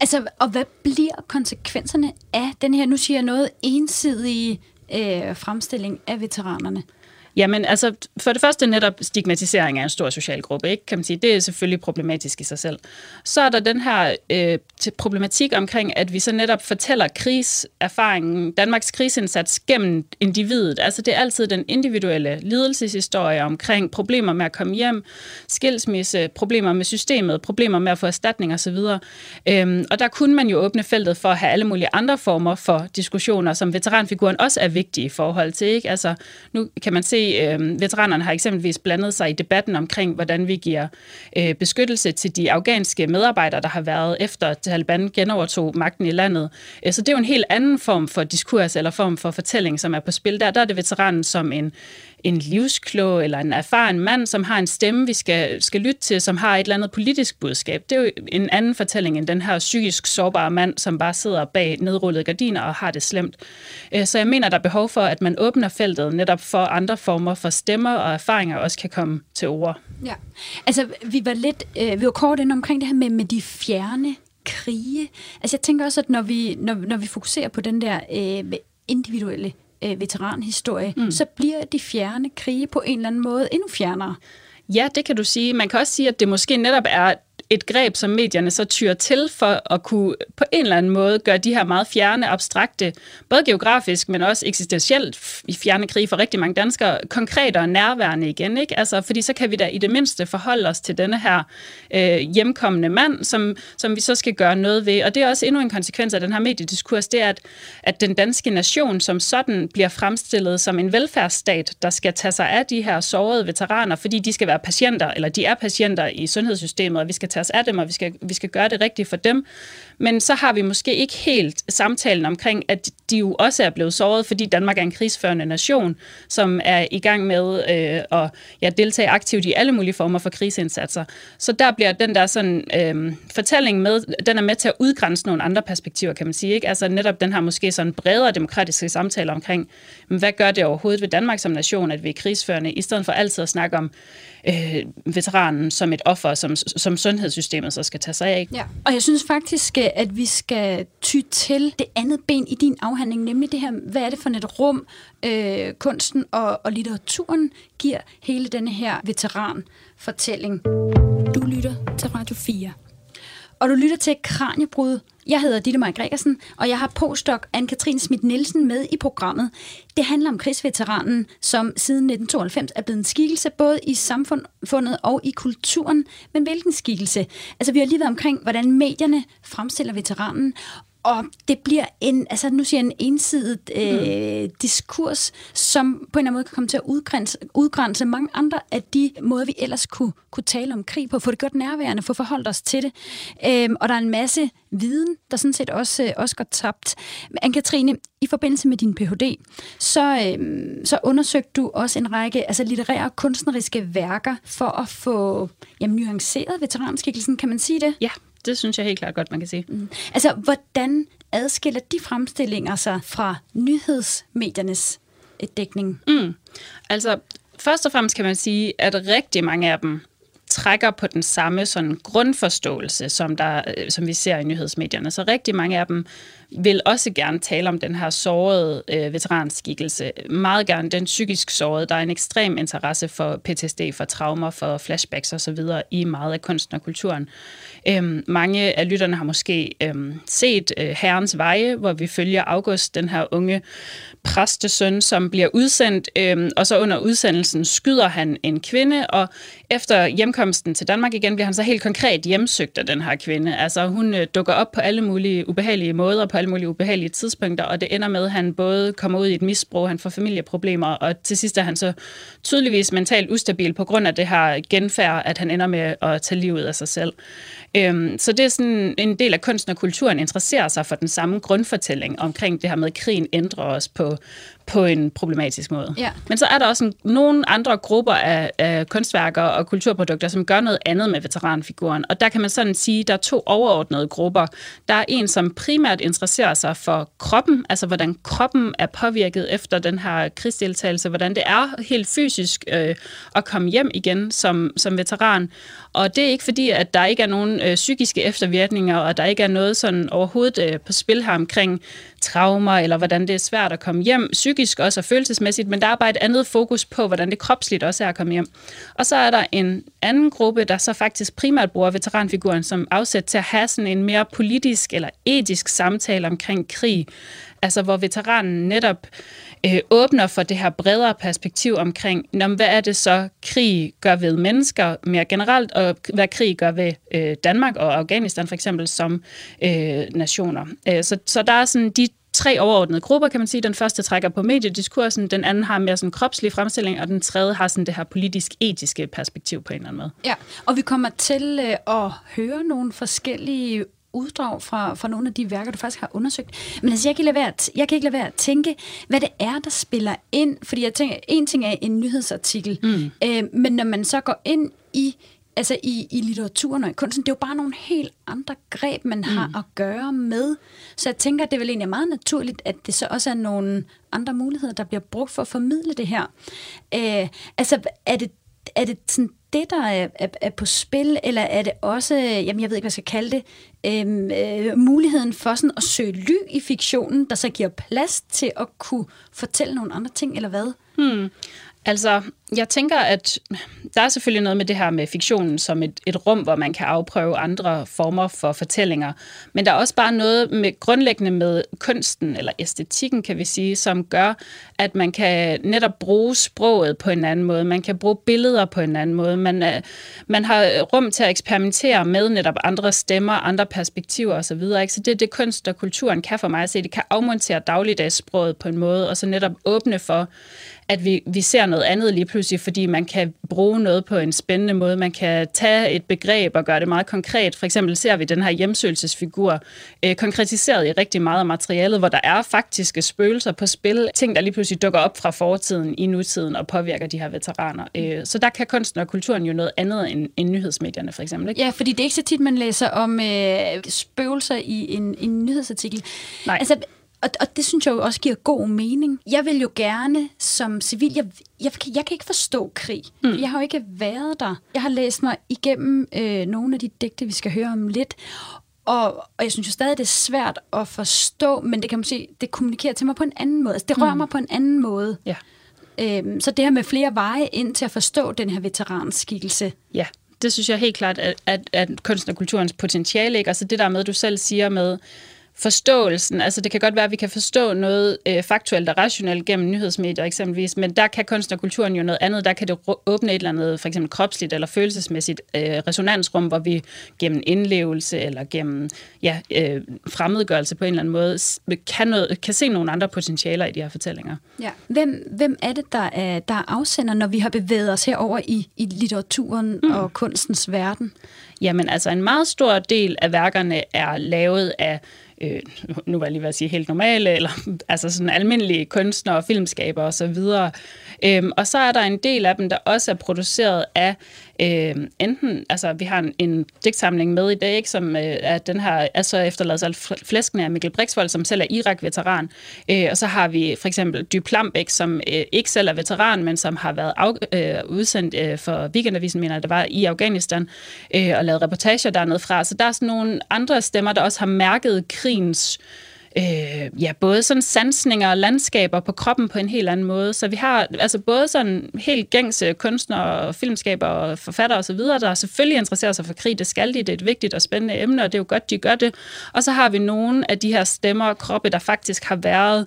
Altså, og hvad bliver konsekvenserne af den her, nu siger jeg noget, ensidige øh, fremstilling af veteranerne? Jamen, altså, for det første netop stigmatisering af en stor social gruppe, ikke? kan man sige. Det er selvfølgelig problematisk i sig selv. Så er der den her øh, problematik omkring, at vi så netop fortæller kriserfaringen, Danmarks krigsindsats gennem individet. Altså, det er altid den individuelle lidelseshistorie omkring problemer med at komme hjem, skilsmisse, problemer med systemet, problemer med at få erstatning osv. Øhm, og der kunne man jo åbne feltet for at have alle mulige andre former for diskussioner, som veteranfiguren også er vigtig i forhold til. Ikke? Altså, nu kan man se øh, veteranerne har eksempelvis blandet sig i debatten omkring, hvordan vi giver øh, beskyttelse til de afghanske medarbejdere, der har været efter Taliban genovertog magten i landet. Øh, så det er jo en helt anden form for diskurs eller form for fortælling, som er på spil. Der, der er det veteranen som en en livsklog eller en erfaren mand, som har en stemme, vi skal, skal lytte til, som har et eller andet politisk budskab. Det er jo en anden fortælling end den her psykisk sårbare mand, som bare sidder bag nedrullede gardiner og har det slemt. Øh, så jeg mener, der er behov for, at man åbner feltet netop for andre former for stemmer og erfaringer også kan komme til ord. Ja, altså vi var lidt, øh, vi var kort inde omkring det her med, med de fjerne krige. Altså jeg tænker også, at når vi, når, når vi fokuserer på den der øh, individuelle øh, veteranhistorie, mm. så bliver de fjerne krige på en eller anden måde endnu fjernere. Ja, det kan du sige. Man kan også sige, at det måske netop er et greb, som medierne så tyrer til for at kunne på en eller anden måde gøre de her meget fjerne, abstrakte, både geografisk, men også eksistentielt i fjerne krig for rigtig mange danskere, konkret og nærværende igen. Ikke? Altså, fordi så kan vi da i det mindste forholde os til denne her øh, hjemkommende mand, som, som vi så skal gøre noget ved. Og det er også endnu en konsekvens af den her mediediskurs, det er, at, at den danske nation som sådan bliver fremstillet som en velfærdsstat, der skal tage sig af de her sårede veteraner, fordi de skal være patienter, eller de er patienter i sundhedssystemet, og vi skal tage os af dem, og vi skal, vi skal gøre det rigtigt for dem. Men så har vi måske ikke helt samtalen omkring, at de jo også er blevet såret, fordi Danmark er en krigsførende nation, som er i gang med øh, at ja, deltage aktivt i alle mulige former for krigsindsatser. Så der bliver den der sådan, øh, fortælling med, den er med til at udgrænse nogle andre perspektiver, kan man sige. Ikke? Altså netop den her måske sådan bredere demokratiske samtale omkring, hvad gør det overhovedet ved Danmark som nation, at vi er krigsførende, i stedet for altid at snakke om øh, veteranen som et offer, som, som sundhedssystemet så skal tage sig af. Ja. Og jeg synes faktisk, at vi skal ty til det andet ben i din afhandling, nemlig det her, hvad er det for et rum, øh, kunsten og, og litteraturen giver hele denne her veteranfortælling. Du lytter til Radio 4. Og du lytter til Kranjebrud. Jeg hedder Ditte Maja Gregersen, og jeg har postdoc Anne-Katrine Schmidt Nielsen med i programmet. Det handler om krigsveteranen, som siden 1992 er blevet en skikkelse både i samfundet og i kulturen. Men hvilken skikkelse? Altså, vi har lige været omkring, hvordan medierne fremstiller veteranen, og det bliver en, altså nu siger jeg en ensidigt øh, mm. diskurs, som på en eller anden måde kan komme til at udgrænse, udgrænse mange andre af de måder, vi ellers kunne, kunne tale om krig på, få det godt nærværende, få forholdt os til det. Øhm, og der er en masse viden, der sådan set også, øh, også går tabt. Anne-Katrine, i forbindelse med din Ph.D., så, øhm, så undersøgte du også en række altså litterære og kunstneriske værker for at få jamen, nuanceret veteranskikkelsen, kan man sige det? Ja, det synes jeg helt klart godt, man kan sige. Mm. Altså, hvordan adskiller de fremstillinger sig fra nyhedsmediernes øh, dækning? Mm. Altså, først og fremmest kan man sige, at rigtig mange af dem trækker på den samme sådan grundforståelse, som, der, øh, som vi ser i nyhedsmedierne. Så rigtig mange af dem vil også gerne tale om den her sårede øh, veteranskikkelse. Meget gerne den psykisk sårede. Der er en ekstrem interesse for PTSD, for traumer, for flashbacks osv. i meget af kunsten og kulturen. Øhm, mange af lytterne har måske øhm, set øh, Herrens Veje, hvor vi følger August, den her unge præstesøn, som bliver udsendt, øhm, og så under udsendelsen skyder han en kvinde, og efter hjemkomsten til Danmark igen bliver han så helt konkret hjemsøgt af den her kvinde. Altså hun øh, dukker op på alle mulige ubehagelige måder, på alle mulige ubehagelige tidspunkter, og det ender med, at han både kommer ud i et misbrug, han får familieproblemer, og til sidst er han så tydeligvis mentalt ustabil på grund af det her genfærd, at han ender med at tage livet af sig selv. Øhm, så det er sådan en del af kunsten og kulturen interesserer sig for den samme grundfortælling omkring det her med, at krigen ændrer os på, på en problematisk måde. Ja. Men så er der også en, nogle andre grupper af, af kunstværker og kulturprodukter, som gør noget andet med veteranfiguren. Og der kan man sådan sige, at der er to overordnede grupper. Der er en, som primært interesserer sig for kroppen, altså hvordan kroppen er påvirket efter den her krigsdeltagelse, hvordan det er helt fysisk øh, at komme hjem igen som, som veteran. Og det er ikke fordi, at der ikke er nogen øh, psykiske eftervirkninger, og der ikke er noget sådan overhovedet øh, på spil her omkring traumer, eller hvordan det er svært at komme hjem, psykisk også og følelsesmæssigt, men der er bare et andet fokus på, hvordan det kropsligt også er at komme hjem. Og så er der en anden gruppe, der så faktisk primært bruger veteranfiguren som afsæt til at have sådan en mere politisk eller etisk samtale omkring krig, altså hvor veteranen netop øh, åbner for det her bredere perspektiv omkring, hvad er det så, krig gør ved mennesker mere generelt, og hvad krig gør ved øh, Danmark og Afghanistan for eksempel som øh, nationer. Øh, så, så der er sådan de tre overordnede grupper, kan man sige. Den første trækker på mediediskursen, den anden har mere sådan kropslig fremstilling, og den tredje har sådan det her politisk-etiske perspektiv på en eller anden måde. Ja, og vi kommer til øh, at høre nogle forskellige uddrag fra, fra nogle af de værker, du faktisk har undersøgt. Men altså, jeg kan, lade være, jeg kan ikke lade være at tænke, hvad det er, der spiller ind. Fordi jeg tænker, en ting er en nyhedsartikel, mm. øh, men når man så går ind i altså i, i litteraturen og i kunsten, det er jo bare nogle helt andre greb, man har mm. at gøre med. Så jeg tænker, at det er vel egentlig meget naturligt, at det så også er nogle andre muligheder, der bliver brugt for at formidle det her. Øh, altså, er det er det sådan det, der er, er, er på spil, eller er det også, jamen jeg ved ikke, hvad jeg skal kalde det, øhm, øh, muligheden for sådan at søge ly i fiktionen, der så giver plads til at kunne fortælle nogle andre ting, eller hvad? Hmm. Altså, jeg tænker, at der er selvfølgelig noget med det her med fiktionen som et, et rum, hvor man kan afprøve andre former for fortællinger. Men der er også bare noget med grundlæggende med kunsten, eller æstetikken, kan vi sige, som gør, at man kan netop bruge sproget på en anden måde. Man kan bruge billeder på en anden måde. Man, er, man har rum til at eksperimentere med netop andre stemmer, andre perspektiver osv. Så, så det er det, kunst og kulturen kan for mig at se. Det kan afmontere dagligdagssproget på en måde, og så netop åbne for, at vi, vi ser noget andet lige pludselig, fordi man kan bruge noget på en spændende måde. Man kan tage et begreb og gøre det meget konkret. For eksempel ser vi den her hjemsøgelsesfigur øh, konkretiseret i rigtig meget af materialet, hvor der er faktiske spøgelser på spil. Ting, der lige pludselig dukker op fra fortiden i nutiden og påvirker de her veteraner. Øh, så der kan kunsten og kulturen jo noget andet end, end nyhedsmedierne for eksempel. Ikke? Ja, fordi det er ikke så tit, man læser om øh, spøgelser i en, en nyhedsartikel. Nej. Altså, og, og det synes jeg jo også giver god mening. Jeg vil jo gerne som civil, jeg, jeg, jeg kan ikke forstå krig. Mm. Jeg har jo ikke været der. Jeg har læst mig igennem øh, nogle af de digte, vi skal høre om lidt, og, og jeg synes jo stadig, det er svært at forstå, men det kan man sige, det kommunikerer til mig på en anden måde. Altså, det rører mm. mig på en anden måde. Ja. Øhm, så det her med flere veje ind til at forstå den her veteranskikkelse. Ja, det synes jeg helt klart, at, at, at kunsten og kulturens potentiale, ikke? altså det der med, du selv siger med, forståelsen. Altså det kan godt være, at vi kan forstå noget øh, faktuelt og rationelt gennem nyhedsmedier eksempelvis, men der kan kunst og kulturen jo noget andet. Der kan det åbne et eller andet, for eksempel kropsligt eller følelsesmæssigt øh, resonansrum, hvor vi gennem indlevelse eller gennem ja, øh, fremmedgørelse på en eller anden måde kan, noget, kan se nogle andre potentialer i de her fortællinger. Ja. Hvem, hvem er det, der er, der er afsender, når vi har bevæget os herover i, i litteraturen mm. og kunstens verden? Jamen altså en meget stor del af værkerne er lavet af øh, nu var jeg lige ved at sige helt normale, eller altså sådan almindelige kunstnere, og filmskabere osv. Øhm, og så er der en del af dem, der også er produceret af øh, enten, altså vi har en, en digtsamling med i dag, ikke, som øh, er den her, altså efterladet sig flæskene af Mikkel Brixvold, som selv er Irak-veteran. Øh, og så har vi for eksempel Dy Plambæk, som øh, ikke selv er veteran, men som har været af, øh, udsendt øh, for Weekendavisen, mener det var, i Afghanistan, øh, og lavet reportager dernede fra. Så der er sådan nogle andre stemmer, der også har mærket krigens øh, Øh, ja, både sådan sansninger og landskaber på kroppen på en helt anden måde. Så vi har altså både sådan helt gængse kunstnere, filmskaber og forfattere osv., der selvfølgelig interesserer sig for krig. Det skal de, det er et vigtigt og spændende emne, og det er jo godt, de gør det. Og så har vi nogle af de her stemmer og kroppe, der faktisk har været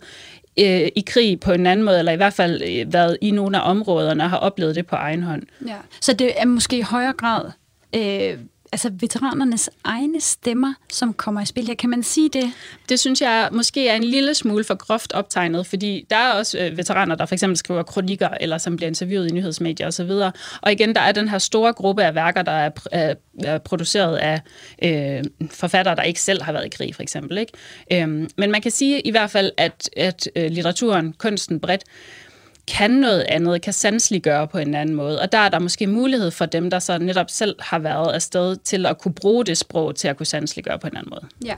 øh, i krig på en anden måde, eller i hvert fald øh, været i nogle af områderne og har oplevet det på egen hånd. Ja. Så det er måske i højere grad øh, altså veteranernes egne stemmer, som kommer i spil her. Kan man sige det? Det synes jeg måske er en lille smule for groft optegnet, fordi der er også øh, veteraner, der for eksempel skriver kronikker, eller som bliver interviewet i nyhedsmedier osv. Og igen, der er den her store gruppe af værker, der er, er, er produceret af øh, forfattere, der ikke selv har været i krig, for eksempel. Ikke? Øhm, men man kan sige i hvert fald, at, at øh, litteraturen, kunsten bredt, kan noget andet, kan sanseliggøre på en anden måde. Og der er der måske mulighed for dem, der så netop selv har været afsted til at kunne bruge det sprog til at kunne sanseliggøre på en anden måde. Ja,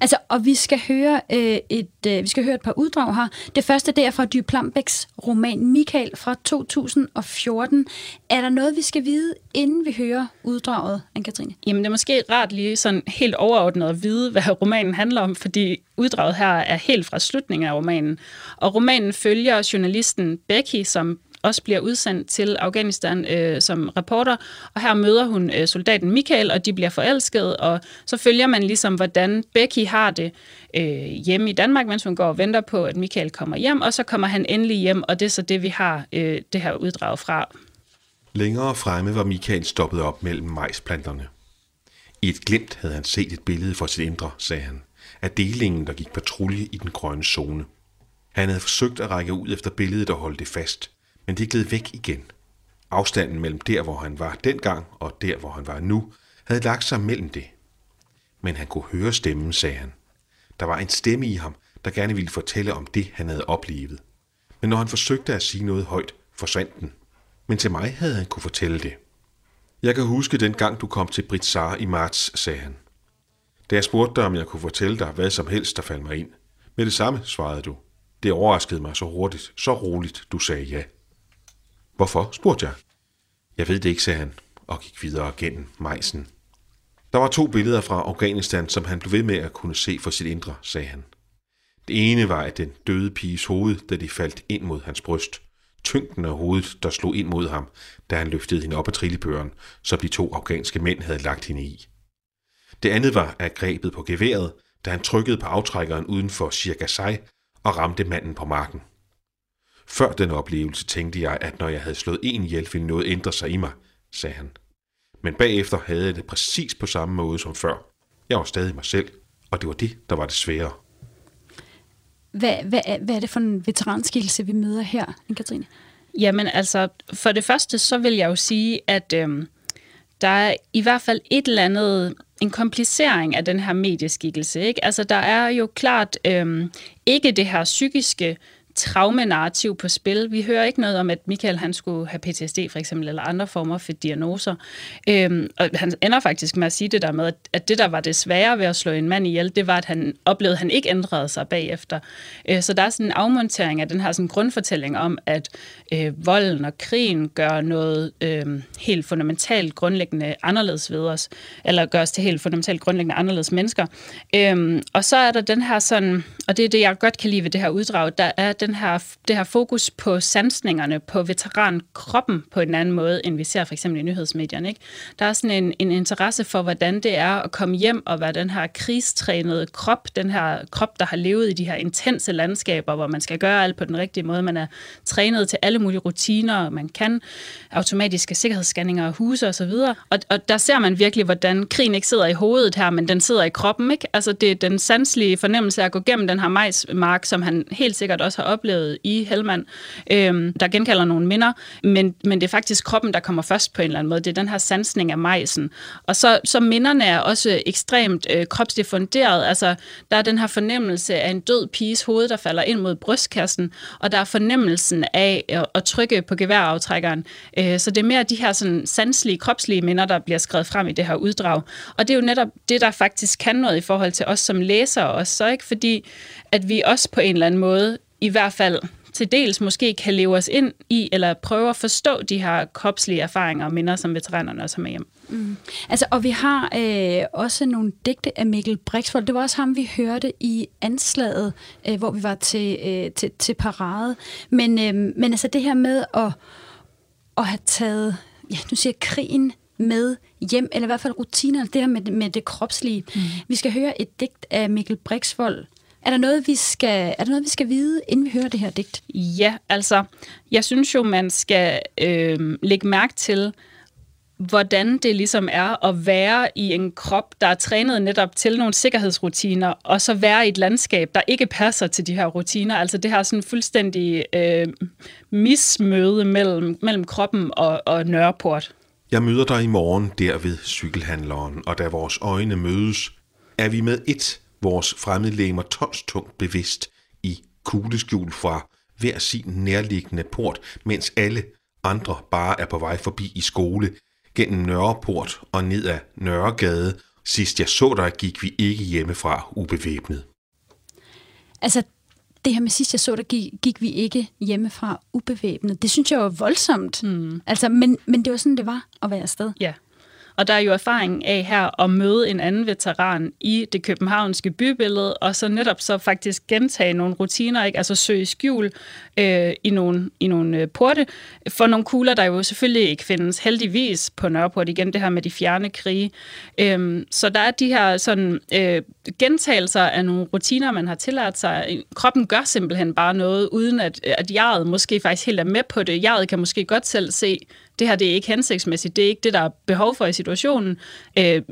altså, og vi skal høre øh, et, øh, vi skal høre et par uddrag her. Det første, det er fra Dy Plambæks roman Michael fra 2014. Er der noget, vi skal vide, inden vi hører uddraget, Anne-Katrine? Jamen, det er måske rart lige sådan helt overordnet at vide, hvad romanen handler om, fordi uddraget her er helt fra slutningen af romanen. Og romanen følger journalisten Becky, som også bliver udsendt til Afghanistan øh, som reporter, og her møder hun øh, soldaten Michael, og de bliver forelsket, og så følger man ligesom, hvordan Becky har det øh, hjemme i Danmark, mens hun går og venter på, at Michael kommer hjem, og så kommer han endelig hjem, og det er så det, vi har øh, det her uddrag fra. Længere fremme var Michael stoppet op mellem majsplanterne. I et glimt havde han set et billede for sit indre, sagde han, af delingen, der gik patrulje i den grønne zone. Han havde forsøgt at række ud efter billedet og holde det fast, men det gled væk igen. Afstanden mellem der, hvor han var dengang, og der, hvor han var nu, havde lagt sig mellem det. Men han kunne høre stemmen, sagde han. Der var en stemme i ham, der gerne ville fortælle om det, han havde oplevet. Men når han forsøgte at sige noget højt, forsvandt den. Men til mig havde han kunne fortælle det. Jeg kan huske den gang, du kom til Britsar i marts, sagde han. Da jeg spurgte dig, om jeg kunne fortælle dig hvad som helst, der faldt mig ind. Med det samme, svarede du. Det overraskede mig så hurtigt, så roligt, du sagde ja. Hvorfor, spurgte jeg. Jeg ved det ikke, sagde han, og gik videre gennem majsen. Der var to billeder fra Afghanistan, som han blev ved med at kunne se for sit indre, sagde han. Det ene var af den døde piges hoved, da de faldt ind mod hans bryst. Tyngden af hovedet, der slog ind mod ham, da han løftede hende op af trillebøren, som de to afghanske mænd havde lagt hende i. Det andet var af grebet på geværet, da han trykkede på aftrækkeren uden for Shirgasai og ramte manden på marken. Før den oplevelse tænkte jeg, at når jeg havde slået en ihjel, ville noget ændre sig i mig, sagde han. Men bagefter havde jeg det præcis på samme måde som før. Jeg var stadig mig selv, og det var det, der var det svære. Hvad, hvad, er, hvad er det for en veteranskikkelse, vi møder her, Katrine? Jamen altså, for det første, så vil jeg jo sige, at øhm, der er i hvert fald et eller andet, en komplicering af den her medieskikkelse. Ikke? Altså, der er jo klart øhm, ikke det her psykiske traumenarrativ på spil. Vi hører ikke noget om, at Michael han skulle have PTSD for eksempel, eller andre former for diagnoser. Øhm, og han ender faktisk med at sige det der med, at det der var det svære ved at slå en mand ihjel, det var, at han oplevede, at han ikke ændrede sig bagefter. Øh, så der er sådan en afmontering af den her sådan grundfortælling om, at øh, volden og krigen gør noget øh, helt fundamentalt grundlæggende anderledes ved os, eller gør os til helt fundamentalt grundlæggende anderledes mennesker. Øh, og så er der den her sådan, og det er det, jeg godt kan lide ved det her uddrag, der er den her, det her fokus på sansningerne, på veterankroppen på en anden måde, end vi ser for eksempel i nyhedsmedierne. Ikke? Der er sådan en, en interesse for, hvordan det er at komme hjem og være den her krigstrænede krop, den her krop, der har levet i de her intense landskaber, hvor man skal gøre alt på den rigtige måde. Man er trænet til alle mulige rutiner, man kan automatiske sikkerhedsscanninger af huse osv. Og, og der ser man virkelig, hvordan krigen ikke sidder i hovedet her, men den sidder i kroppen. Ikke? Altså det er den sanselige fornemmelse af at gå gennem den her majsmark, som han helt sikkert også har oplevet i Helmand, øh, der genkalder nogle minder, men, men det er faktisk kroppen, der kommer først på en eller anden måde. Det er den her sansning af majsen. Og så, så minderne er også ekstremt øh, kropsdefunderet. Altså, der er den her fornemmelse af en død piges hoved, der falder ind mod brystkassen, og der er fornemmelsen af at, at trykke på geværaftrækkeren. Øh, så det er mere de her sådan, sanslige, kropslige minder, der bliver skrevet frem i det her uddrag. Og det er jo netop det, der faktisk kan noget i forhold til os som læsere også, så ikke fordi, at vi også på en eller anden måde i hvert fald til dels måske kan leve os ind i, eller prøve at forstå de her kropslige erfaringer og minder, som veteranerne også har med hjem. Mm. Altså, og vi har øh, også nogle digte af Mikkel Brixvold. Det var også ham, vi hørte i anslaget, øh, hvor vi var til, øh, til, til parade. Men, øh, men altså det her med at, at have taget, ja, nu siger krigen med hjem, eller i hvert fald rutiner, det her med, med det kropslige. Mm. Vi skal høre et digt af Mikkel Brixvold, er der noget, vi skal, er der noget, vi skal vide, inden vi hører det her digt? Ja, altså, jeg synes jo, man skal øh, lægge mærke til, hvordan det ligesom er at være i en krop, der er trænet netop til nogle sikkerhedsrutiner, og så være i et landskab, der ikke passer til de her rutiner. Altså det her sådan fuldstændig øh, mismøde mellem, mellem kroppen og, og Nørreport. Jeg møder dig i morgen der ved cykelhandleren, og da vores øjne mødes, er vi med et vores fremmedlæmer tonstungt bevidst i kugleskjul fra hver sin nærliggende port, mens alle andre bare er på vej forbi i skole, gennem Nørreport og ned ad Nørregade. Sidst jeg så dig, gik vi ikke hjemmefra ubevæbnet. Altså, det her med sidst jeg så dig, gik, gik vi ikke hjemmefra ubevæbnet. Det synes jeg var voldsomt. Mm. Altså, men, men det var sådan, det var at være afsted. Ja. Og der er jo erfaring af her at møde en anden veteran i det københavnske bybillede, og så netop så faktisk gentage nogle rutiner, ikke? altså søge skjul øh, i nogle, i nogle øh, porte, for nogle kugler, der jo selvfølgelig ikke findes heldigvis på Nørreport, igen det her med de fjerne krige. Øhm, så der er de her sådan, øh, gentagelser af nogle rutiner, man har tillært sig. Kroppen gør simpelthen bare noget, uden at, at jeget måske faktisk helt er med på det. Jeget kan måske godt selv se, det her det er ikke hensigtsmæssigt, det er ikke det, der er behov for i situationen. Øh,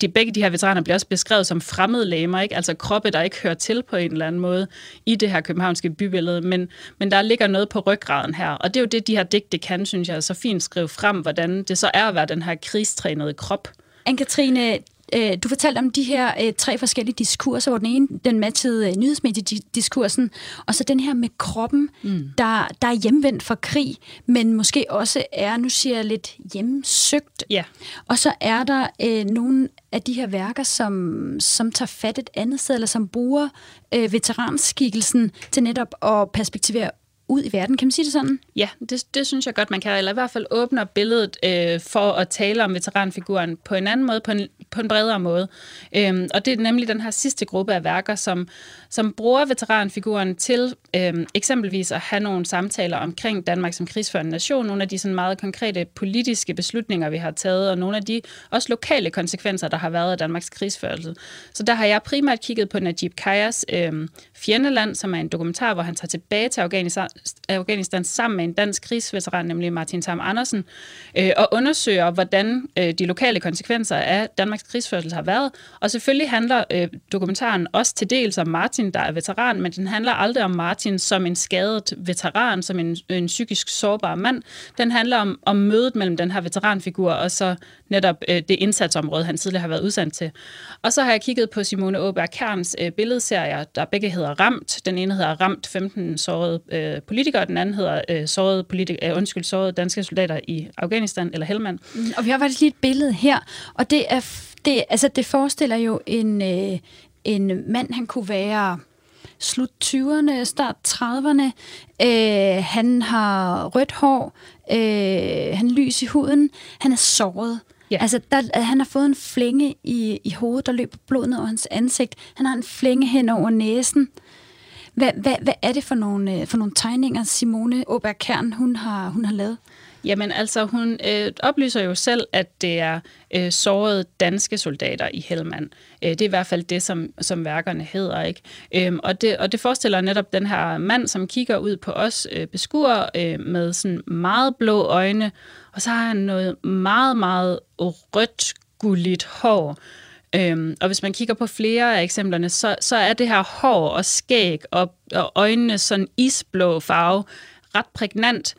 de, begge de her veteraner bliver også beskrevet som fremmede lamer, ikke? altså kroppe, der ikke hører til på en eller anden måde i det her københavnske bybillede, men, men der ligger noget på ryggraden her, og det er jo det, de her digte kan, synes jeg, så fint skrive frem, hvordan det så er at være den her krigstrænede krop. Anne-Katrine, Øh, du fortalte om de her øh, tre forskellige diskurser, hvor den ene, den matchede øh, nyhedsmediediskursen, og så den her med kroppen, mm. der, der er hjemvendt fra krig, men måske også er, nu siger jeg lidt, hjemsøgt. Yeah. Og så er der øh, nogle af de her værker, som, som tager fat et andet sted, eller som bruger øh, veteranskikkelsen til netop at perspektivere ud i verden. Kan man sige det sådan? Ja, det, det synes jeg godt, man kan. Eller i hvert fald åbner billedet øh, for at tale om veteranfiguren på en anden måde, på en, på en bredere måde. Øhm, og det er nemlig den her sidste gruppe af værker, som, som bruger veteranfiguren til øh, eksempelvis at have nogle samtaler omkring Danmark som krigsførende nation, nogle af de sådan meget konkrete politiske beslutninger, vi har taget, og nogle af de også lokale konsekvenser, der har været af Danmarks krigsførelse. Så der har jeg primært kigget på Najib Kajas øh, Fjendeland, som er en dokumentar, hvor han tager tilbage til Afghanistan, Afghanistan sammen med en dansk krigsveteran, nemlig Martin Tam Andersen, øh, og undersøger, hvordan øh, de lokale konsekvenser af Danmarks krigsførsel har været. Og selvfølgelig handler øh, dokumentaren også til dels om Martin, der er veteran, men den handler aldrig om Martin som en skadet veteran, som en, en psykisk sårbar mand. Den handler om, om mødet mellem den her veteranfigur og så netop øh, det indsatsområde, han tidligere har været udsendt til. Og så har jeg kigget på Simone Åberg Kerns øh, billedserier, der begge hedder Ramt. Den ene hedder Ramt 15 sårede øh, politikere, den anden hedder øh, sårede, politik- øh, undskyld, sårede danske soldater i Afghanistan, eller Helmand. Mm, og vi har faktisk lige et billede her, og det, er, det, altså, det forestiller jo en, øh, en mand, han kunne være slut 20'erne, start 30'erne. Øh, han har rødt hår, øh, han lys i huden, han er såret. Ja. Altså, der, han har fået en flænge i, i hovedet, der løber blod ned over hans ansigt. Han har en flænge hen over næsen. Hvad, hvad, hvad er det for nogle, øh, for nogle tegninger, Simone Åberg Kern, hun har, hun har lavet? Jamen altså, hun øh, oplyser jo selv, at det er øh, sårede danske soldater i Helmand. Øh, det er i hvert fald det, som, som værkerne hedder. ikke. Øh, og, det, og det forestiller netop den her mand, som kigger ud på os øh, beskuer øh, med sådan meget blå øjne, og så har han noget meget, meget rødt, gulligt hår. Øhm, og hvis man kigger på flere af eksemplerne, så, så er det her hår og skæg og, og øjnene sådan isblå farve ret prægnant.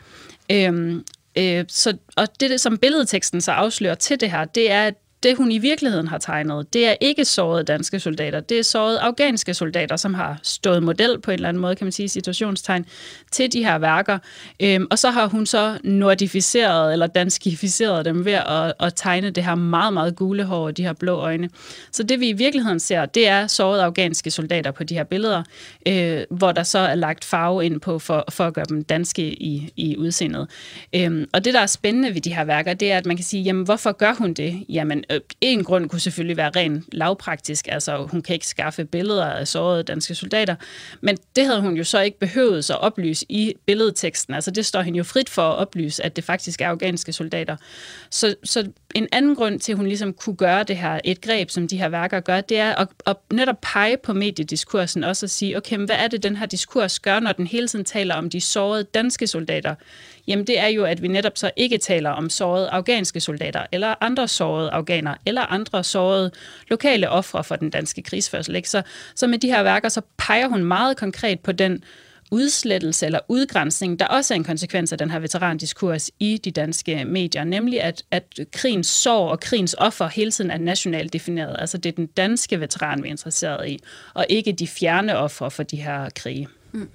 Øhm, øh, så, og det, som billedteksten så afslører til det her, det er, at det, hun i virkeligheden har tegnet, det er ikke sårede danske soldater. Det er sårede afghanske soldater, som har stået model på en eller anden måde, kan man sige, situationstegn, til de her værker. Øhm, og så har hun så nordificeret eller danskificeret dem ved at, at tegne det her meget, meget gule hår og de her blå øjne. Så det, vi i virkeligheden ser, det er sårede afghanske soldater på de her billeder, øh, hvor der så er lagt farve ind på for, for at gøre dem danske i, i udseendet. Øhm, og det, der er spændende ved de her værker, det er, at man kan sige, jamen, hvorfor gør hun det? Jamen, Øh, en grund kunne selvfølgelig være ren lavpraktisk, altså hun kan ikke skaffe billeder af sårede danske soldater, men det havde hun jo så ikke behøvet at oplyse i billedteksten, altså det står hende jo frit for at oplyse, at det faktisk er afghanske soldater. Så, så en anden grund til, at hun ligesom kunne gøre det her, et greb, som de her værker gør, det er at, at netop pege på mediediskursen, også at sige, okay, men hvad er det, den her diskurs gør, når den hele tiden taler om de sårede danske soldater? Jamen det er jo, at vi netop så ikke taler om sårede afghanske soldater, eller andre sårede afghanere, eller andre sårede lokale ofre for den danske krigsførsel. Ikke? Så, så med de her værker, så peger hun meget konkret på den udslettelse eller udgrænsning, der også er en konsekvens af den her veterandiskurs i de danske medier, nemlig at, at krigens sår og krigens offer hele tiden er nationalt defineret. Altså det er den danske veteran, vi er interesseret i, og ikke de fjerne ofre for de her krige. Mm.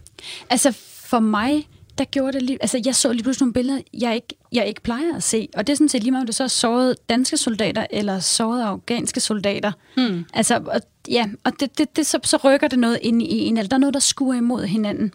Altså for mig der gjorde det lige... Altså, jeg så lige pludselig nogle billeder, jeg ikke, jeg ikke plejer at se. Og det er sådan set lige meget, om det så er sårede danske soldater, eller sårede afghanske soldater. Hmm. Altså, og, ja, og det, det, det, så, så rykker det noget ind i en, eller der er noget, der skuer imod hinanden.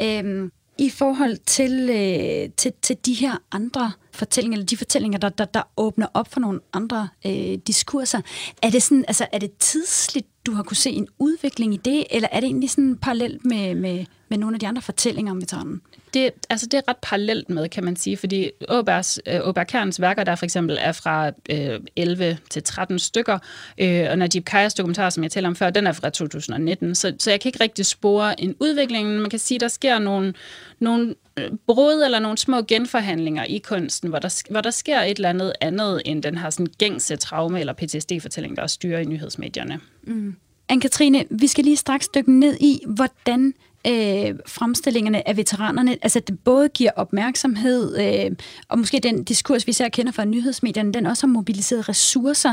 Øhm, I forhold til, øh, til, til de her andre fortællinger, eller de fortællinger, der, der, der åbner op for nogle andre øh, diskurser, er det, sådan, altså, er det tidsligt, du har kunne se en udvikling i det, eller er det egentlig sådan parallelt med, med, med nogle af de andre fortællinger om veteranen? Det, altså det er ret parallelt med, kan man sige, fordi Åbergs, øh, Åberg Kerns værker, der for eksempel er fra øh, 11 til 13 stykker, øh, og Najib Kajas dokumentar, som jeg taler om før, den er fra 2019, så, så jeg kan ikke rigtig spore en udvikling, men man kan sige, der sker nogle, nogle øh, brud eller nogle små genforhandlinger i kunsten, hvor der, hvor der sker et eller andet andet end den her sådan gængse traume- eller PTSD-fortælling, der styrer i nyhedsmedierne. Mm. Anne-Katrine, vi skal lige straks dykke ned i, hvordan øh, fremstillingerne af veteranerne, altså det både giver opmærksomhed, øh, og måske den diskurs, vi især kender fra nyhedsmedierne, den også har mobiliseret ressourcer.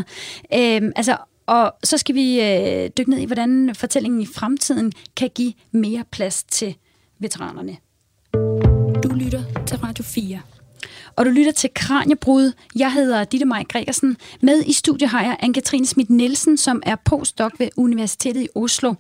Øh, altså, og så skal vi øh, dykke ned i, hvordan fortællingen i fremtiden kan give mere plads til veteranerne. Du lytter til Radio 4 og du lytter til Kranjebrud. Jeg hedder Ditte Maj Gregersen. Med i studiet har jeg Anne-Katrine Schmidt Nielsen, som er postdoc ved Universitetet i Oslo.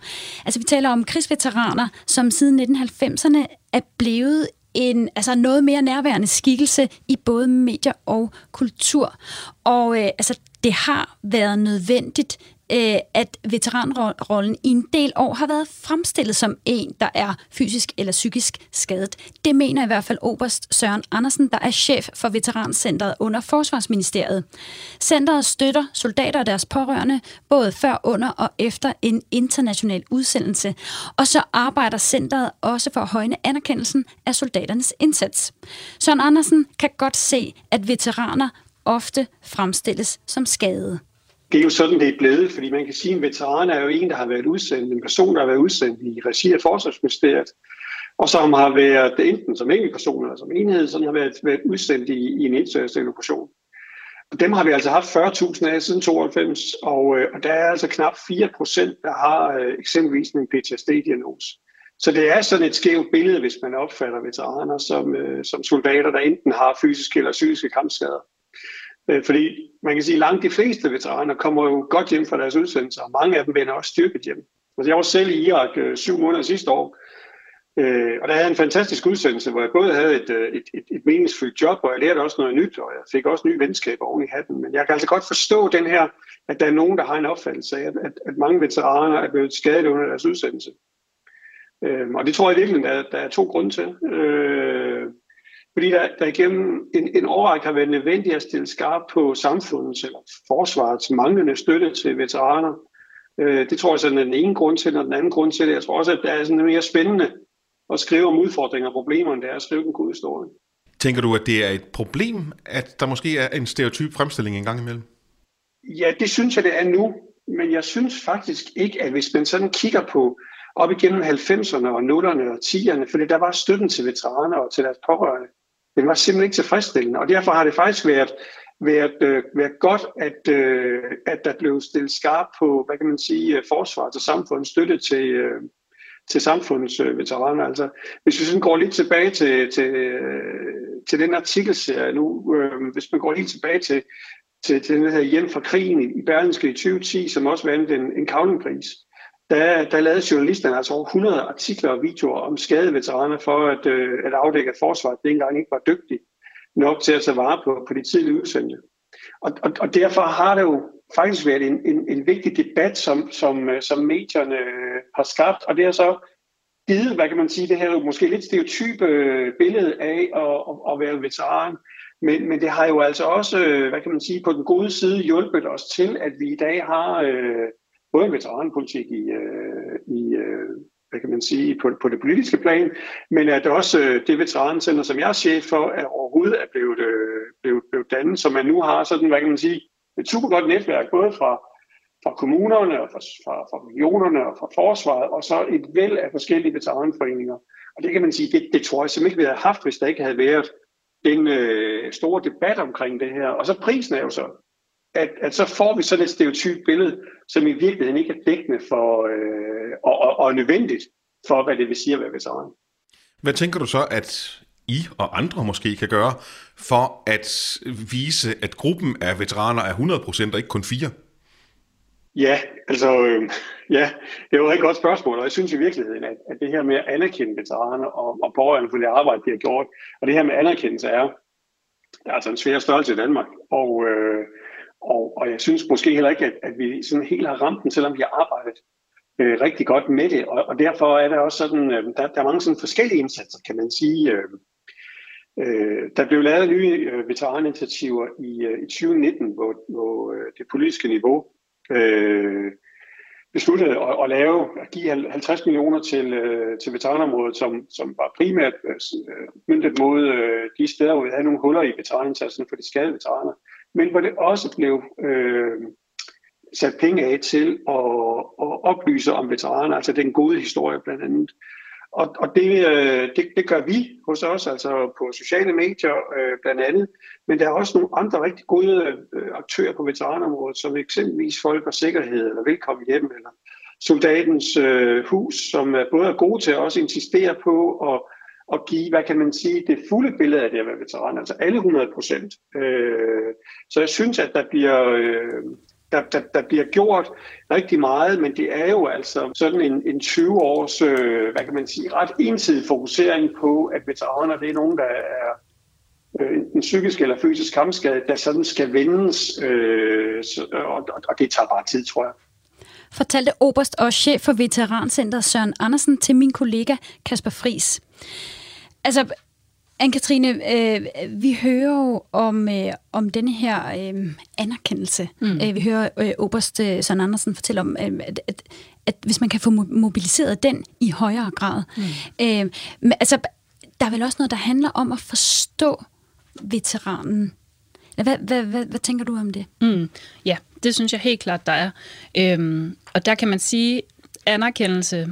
Altså, vi taler om krigsveteraner, som siden 1990'erne er blevet en altså noget mere nærværende skikkelse i både medier og kultur. Og øh, altså, det har været nødvendigt øh, at veteranrollen i en del år har været fremstillet som en, der er fysisk eller psykisk skadet. Det mener i hvert fald Oberst Søren Andersen, der er chef for Veterancentret under Forsvarsministeriet. Centret støtter soldater og deres pårørende både før, under og efter en international udsendelse. Og så arbejder centret også for at højne anerkendelsen af soldaternes indsats. Søren Andersen kan godt se, at veteraner ofte fremstilles som skadede det er jo sådan, det er blevet, fordi man kan sige, at en veteran er jo en, der har været udsendt, en person, der har været udsendt i regi af Forsvarsministeriet, og som har været enten som person eller som enhed, som har været, været udsendt i, i en international operation. Og dem har vi altså haft 40.000 af siden 92, og, øh, og der er altså knap 4 procent, der har øh, eksempelvis en PTSD-diagnose. Så det er sådan et skævt billede, hvis man opfatter veteraner som, øh, som soldater, der enten har fysiske eller psykiske kampskader. Øh, fordi man kan sige, at langt de fleste veteraner kommer jo godt hjem fra deres udsendelser, og mange af dem vender også styrket hjem. Altså jeg var selv i Irak øh, syv måneder sidste år, øh, og der havde jeg en fantastisk udsendelse, hvor jeg både havde et, øh, et, et, et meningsfyldt job, og jeg lærte også noget nyt, og jeg fik også nye venskaber oven i hatten. Men jeg kan altså godt forstå den her, at der er nogen, der har en opfattelse af, at, at, at mange veteraner er blevet skadet under deres udsendelse. Øhm, og det tror jeg virkelig, der, der er to grunde til. Øh, fordi der, der igennem en, en årrække har været nødvendigt at stille skarp på samfundets eller forsvarets manglende støtte til veteraner. Øh, det tror jeg er den ene grund til, og den anden grund til det. Jeg tror også, at det er sådan mere spændende at skrive om udfordringer og problemer, end det er at skrive den gode historie. Tænker du, at det er et problem, at der måske er en stereotyp fremstilling en gang imellem? Ja, det synes jeg, det er nu. Men jeg synes faktisk ikke, at hvis man sådan kigger på op igennem 90'erne og 0'erne og 10'erne, fordi der var støtten til veteraner og til deres pårørende den var simpelthen ikke tilfredsstillende. Og derfor har det faktisk været, været, øh, været godt, at, øh, at der blev stillet skarp på, hvad kan man sige, øh, forsvar til samfundets støtte til, øh, til samfundets øh, veteraner. Altså, hvis vi sådan går lidt tilbage til, til, øh, til den artikelserie nu, øh, hvis man går helt tilbage til, til, til den her hjem fra krigen i, i Berlinske i 2010, som også vandt en, en kavlingpris, der, der lavede journalisterne altså over 100 artikler og videoer om skadeveteraner for at, øh, at afdække, at forsvaret dengang ikke var dygtig nok til at tage vare på, på de tidlige udsendte. Og, og, og derfor har det jo faktisk været en, en, en vigtig debat, som, som, øh, som medierne øh, har skabt, og det har så givet, hvad kan man sige, det her jo måske lidt stereotype øh, billede af at, at, at være veteran, men, men det har jo altså også, hvad kan man sige, på den gode side hjulpet os til, at vi i dag har øh, både en veteranpolitik i, øh, i øh, hvad kan man sige, på, på det politiske plan, men at også øh, det veterancenter, som jeg er chef for, er overhovedet er blevet, øh, blevet, blevet dannet, så man nu har sådan, hvad kan man sige, et super godt netværk, både fra, fra kommunerne, og fra, fra, fra regionerne og fra forsvaret, og så et væld af forskellige veteranforeninger. Og det kan man sige, det, det tror jeg simpelthen ikke, vi havde haft, hvis der ikke havde været den øh, store debat omkring det her. Og så prisen er jo så at, at så får vi sådan et stereotypt billede, som i virkeligheden ikke er dækkende for, øh, og, og, og nødvendigt for, hvad det vil sige at være veteran. Hvad tænker du så, at I og andre måske kan gøre for at vise, at gruppen af veteraner er 100% og ikke kun 4? Ja, altså, øh, ja, det er jo et rigtig godt spørgsmål, og jeg synes i virkeligheden, at, at det her med at anerkende veteraner og, og borgerne for det arbejde, de har gjort, og det her med anerkendelse er, er altså en svær størrelse i Danmark, og, øh, og, og jeg synes måske heller ikke, at, at vi sådan helt har ramt den, selvom vi har arbejdet øh, rigtig godt med det. Og, og derfor er der også sådan, øh, der, der er mange sådan forskellige indsatser, kan man sige. Øh, øh, der blev lavet nye øh, veteraninitiativer i, øh, i 2019, hvor, hvor øh, det politiske niveau øh, besluttede at, at lave, at give 50 millioner til, øh, til veteranområdet, som, som var primært øh, øh, myndet mod øh, de steder, hvor vi havde nogle huller i veteranindsatsen for de skadede veteraner men hvor det også blev øh, sat penge af til at, at oplyse om veteraner, altså den gode historie blandt andet. Og, og det, øh, det, det gør vi hos os, altså på sociale medier øh, blandt andet. Men der er også nogle andre rigtig gode øh, aktører på veteranområdet, som eksempelvis Folk og Sikkerhed, eller Velkommen Hjem, eller Soldatens øh, Hus, som er både er gode til at også insistere på at at give, hvad kan man sige, det fulde billede af det at være veteran, altså alle 100 procent. Øh, så jeg synes, at der bliver, øh, der, der, der bliver gjort rigtig meget, men det er jo altså sådan en, en 20 års, øh, hvad kan man sige, ret ensidig fokusering på, at veteraner det er nogen, der er øh, en psykisk eller fysisk kampskade, der sådan skal vendes, øh, så, og, og det tager bare tid, tror jeg fortalte oberst og chef for Veterancenter Søren Andersen til min kollega Kasper Fris. Altså, Anne-Katrine, øh, vi hører jo om, øh, om denne her øh, anerkendelse. Mm. Øh, vi hører øh, Oberst øh, Søren Andersen fortælle om, øh, at, at, at hvis man kan få mobiliseret den i højere grad. Mm. Øh, men, altså, der er vel også noget, der handler om at forstå veteranen. Hvad, hvad, hvad, hvad tænker du om det? Mm. Ja, det synes jeg helt klart, der er. Øhm, og der kan man sige, anerkendelse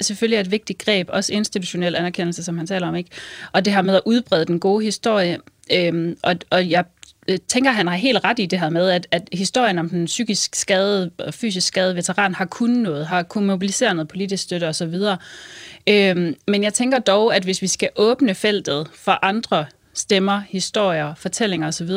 selvfølgelig er et vigtigt greb, også institutionel anerkendelse, som han taler om, ikke? Og det her med at udbrede den gode historie, øhm, og, og jeg øh, tænker, han har helt ret i det her med, at, at historien om den psykisk skadede og fysisk skadede veteran har kunnet noget, har kunnet mobilisere noget politisk støtte osv. Øhm, men jeg tænker dog, at hvis vi skal åbne feltet for andre stemmer, historier, fortællinger osv.,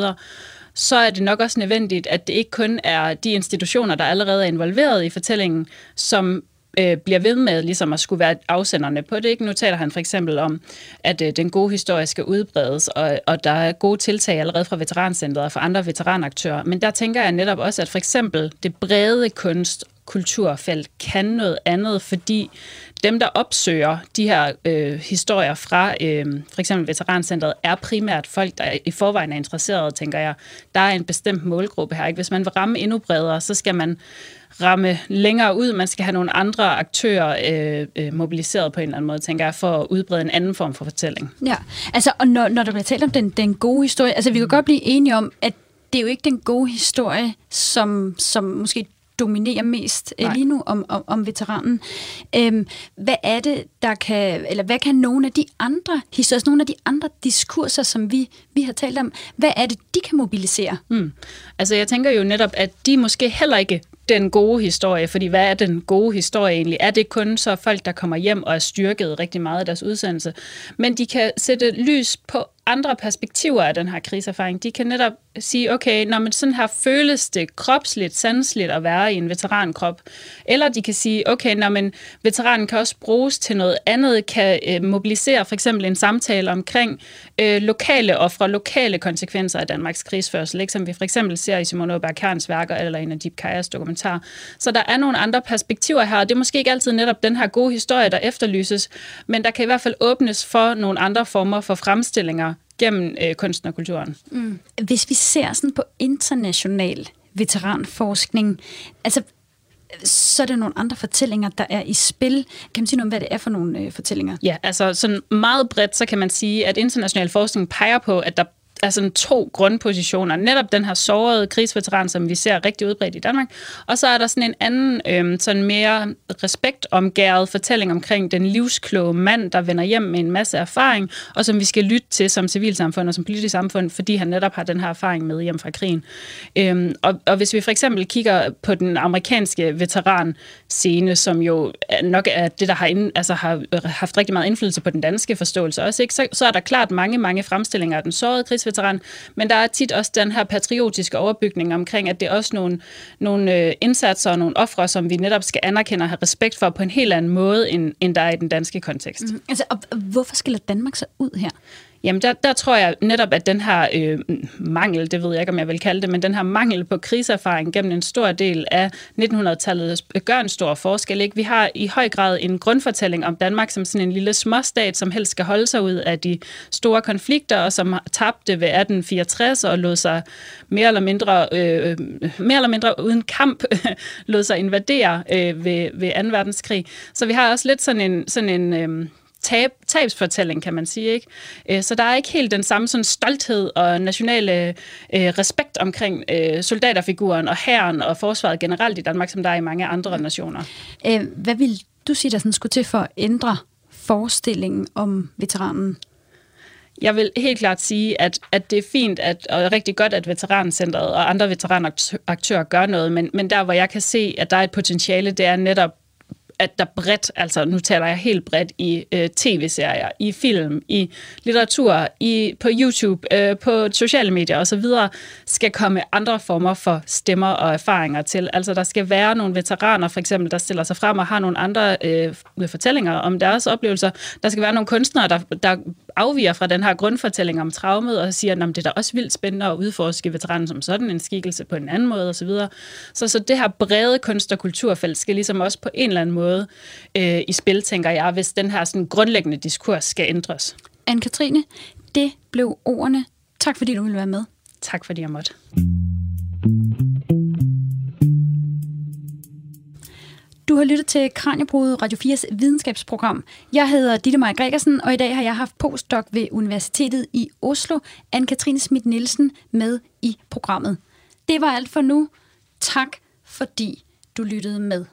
så er det nok også nødvendigt, at det ikke kun er de institutioner, der allerede er involveret i fortællingen, som øh, bliver ved med ligesom at skulle være afsenderne på det. Ikke? Nu taler han for eksempel om, at øh, den gode historie skal udbredes, og, og der er gode tiltag allerede fra Veterancentret og fra andre veteranaktører. Men der tænker jeg netop også, at for eksempel det brede kunst kulturfelt kan noget andet, fordi dem, der opsøger de her øh, historier fra øh, for eksempel Veterancentret, er primært folk, der i forvejen er interesserede, tænker jeg. Der er en bestemt målgruppe her. Ikke? Hvis man vil ramme endnu bredere, så skal man ramme længere ud. Man skal have nogle andre aktører øh, øh mobiliseret på en eller anden måde, tænker jeg, for at udbrede en anden form for fortælling. Ja, altså, og når, når der bliver talt om den, den gode historie, altså vi kan godt blive enige om, at det er jo ikke den gode historie, som, som måske dominerer mest øh, Nej. lige nu om, om, om veteranen. Øhm, hvad er det, der kan, eller hvad kan nogle af de andre historier, nogle af de andre diskurser, som vi, vi har talt om, hvad er det, de kan mobilisere? Mm. Altså jeg tænker jo netop, at de måske heller ikke den gode historie, fordi hvad er den gode historie egentlig? Er det kun så folk, der kommer hjem og er styrket rigtig meget af deres udsendelse? Men de kan sætte lys på andre perspektiver af den her kriserfaring. De kan netop sige, okay, når man sådan her føles det kropsligt, sansligt at være i en veterankrop. Eller de kan sige, okay, når man veteranen kan også bruges til noget andet, kan øh, mobilisere for eksempel en samtale omkring øh, lokale ofre, lokale konsekvenser af Danmarks krigsførsel, ikke? som vi for eksempel ser i Simone Åberg Kerns værker eller en af Deep Kajas dokumentar. Så der er nogle andre perspektiver her, og det er måske ikke altid netop den her gode historie, der efterlyses, men der kan i hvert fald åbnes for nogle andre former for fremstillinger gennem øh, kunsten og kulturen. Mm. Hvis vi ser sådan på international veteranforskning, altså så er der nogle andre fortællinger, der er i spil. Kan man sige noget om, hvad det er for nogle øh, fortællinger? Ja, altså sådan meget bredt, så kan man sige, at international forskning peger på, at der er sådan to grundpositioner. Netop den her sårede krigsveteran, som vi ser rigtig udbredt i Danmark. Og så er der sådan en anden, øh, sådan mere respektomgæret fortælling omkring den livskloge mand, der vender hjem med en masse erfaring, og som vi skal lytte til som civilsamfund og som politisk samfund, fordi han netop har den her erfaring med hjem fra krigen. Øh, og, og hvis vi for eksempel kigger på den amerikanske veteran scene, som jo nok er det, der har, ind, altså har haft rigtig meget indflydelse på den danske forståelse også, ikke? Så, så er der klart mange, mange fremstillinger af den sårede krigsveteran, krigsveteran, men der er tit også den her patriotiske overbygning omkring, at det er også nogle, nogle øh, indsatser og nogle ofre, som vi netop skal anerkende og have respekt for på en helt anden måde, end, end der er i den danske kontekst. Mm. Altså, og hvorfor skiller Danmark sig ud her? Jamen, der, der tror jeg netop, at den her øh, mangel, det ved jeg ikke, om jeg vil kalde det, men den her mangel på kriserfaring gennem en stor del af 1900-tallet øh, gør en stor forskel. Ikke? Vi har i høj grad en grundfortælling om Danmark som sådan en lille småstat, som helst skal holde sig ud af de store konflikter, og som tabte ved 1864 og lod sig mere eller mindre, øh, mere eller mindre uden kamp *laughs* lod sig invadere øh, ved, ved 2. verdenskrig. Så vi har også lidt sådan en, sådan en øh, tab, tabsfortælling, kan man sige. Ikke? Øh, så der er ikke helt den samme sådan stolthed og nationale øh, respekt omkring øh, soldaterfiguren og hæren og forsvaret generelt i Danmark, som der er i mange andre nationer. Øh, hvad vil du sige, der sådan skulle til for at ændre forestillingen om veteranen? Jeg vil helt klart sige, at, at det er fint at, og rigtig godt, at Veterancentret og andre veteranaktører gør noget, men, men der, hvor jeg kan se, at der er et potentiale, det er netop at der bredt, altså nu taler jeg helt bredt i øh, tv-serier, i film, i litteratur, i på YouTube, øh, på sociale medier osv., skal komme andre former for stemmer og erfaringer til. Altså der skal være nogle veteraner for eksempel, der stiller sig frem og har nogle andre øh, fortællinger om deres oplevelser. Der skal være nogle kunstnere, der, der afviger fra den her grundfortælling om traumet og siger, at det er da også vildt spændende at udforske veteranen som sådan en skikkelse på en anden måde osv. Så, så, så det her brede kunst- og kulturfelt skal ligesom også på en eller anden måde øh, i spil, tænker jeg, hvis den her sådan, grundlæggende diskurs skal ændres. Anne-Katrine, det blev ordene. Tak fordi du ville være med. Tak fordi jeg måtte. Du har lyttet til Kranjebrud Radio 4's videnskabsprogram. Jeg hedder Ditte Maja Gregersen, og i dag har jeg haft postdoc ved Universitetet i Oslo, Anne-Katrine Schmidt Nielsen, med i programmet. Det var alt for nu. Tak fordi du lyttede med.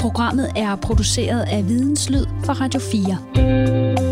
Programmet er produceret af Videnslyd for Radio 4.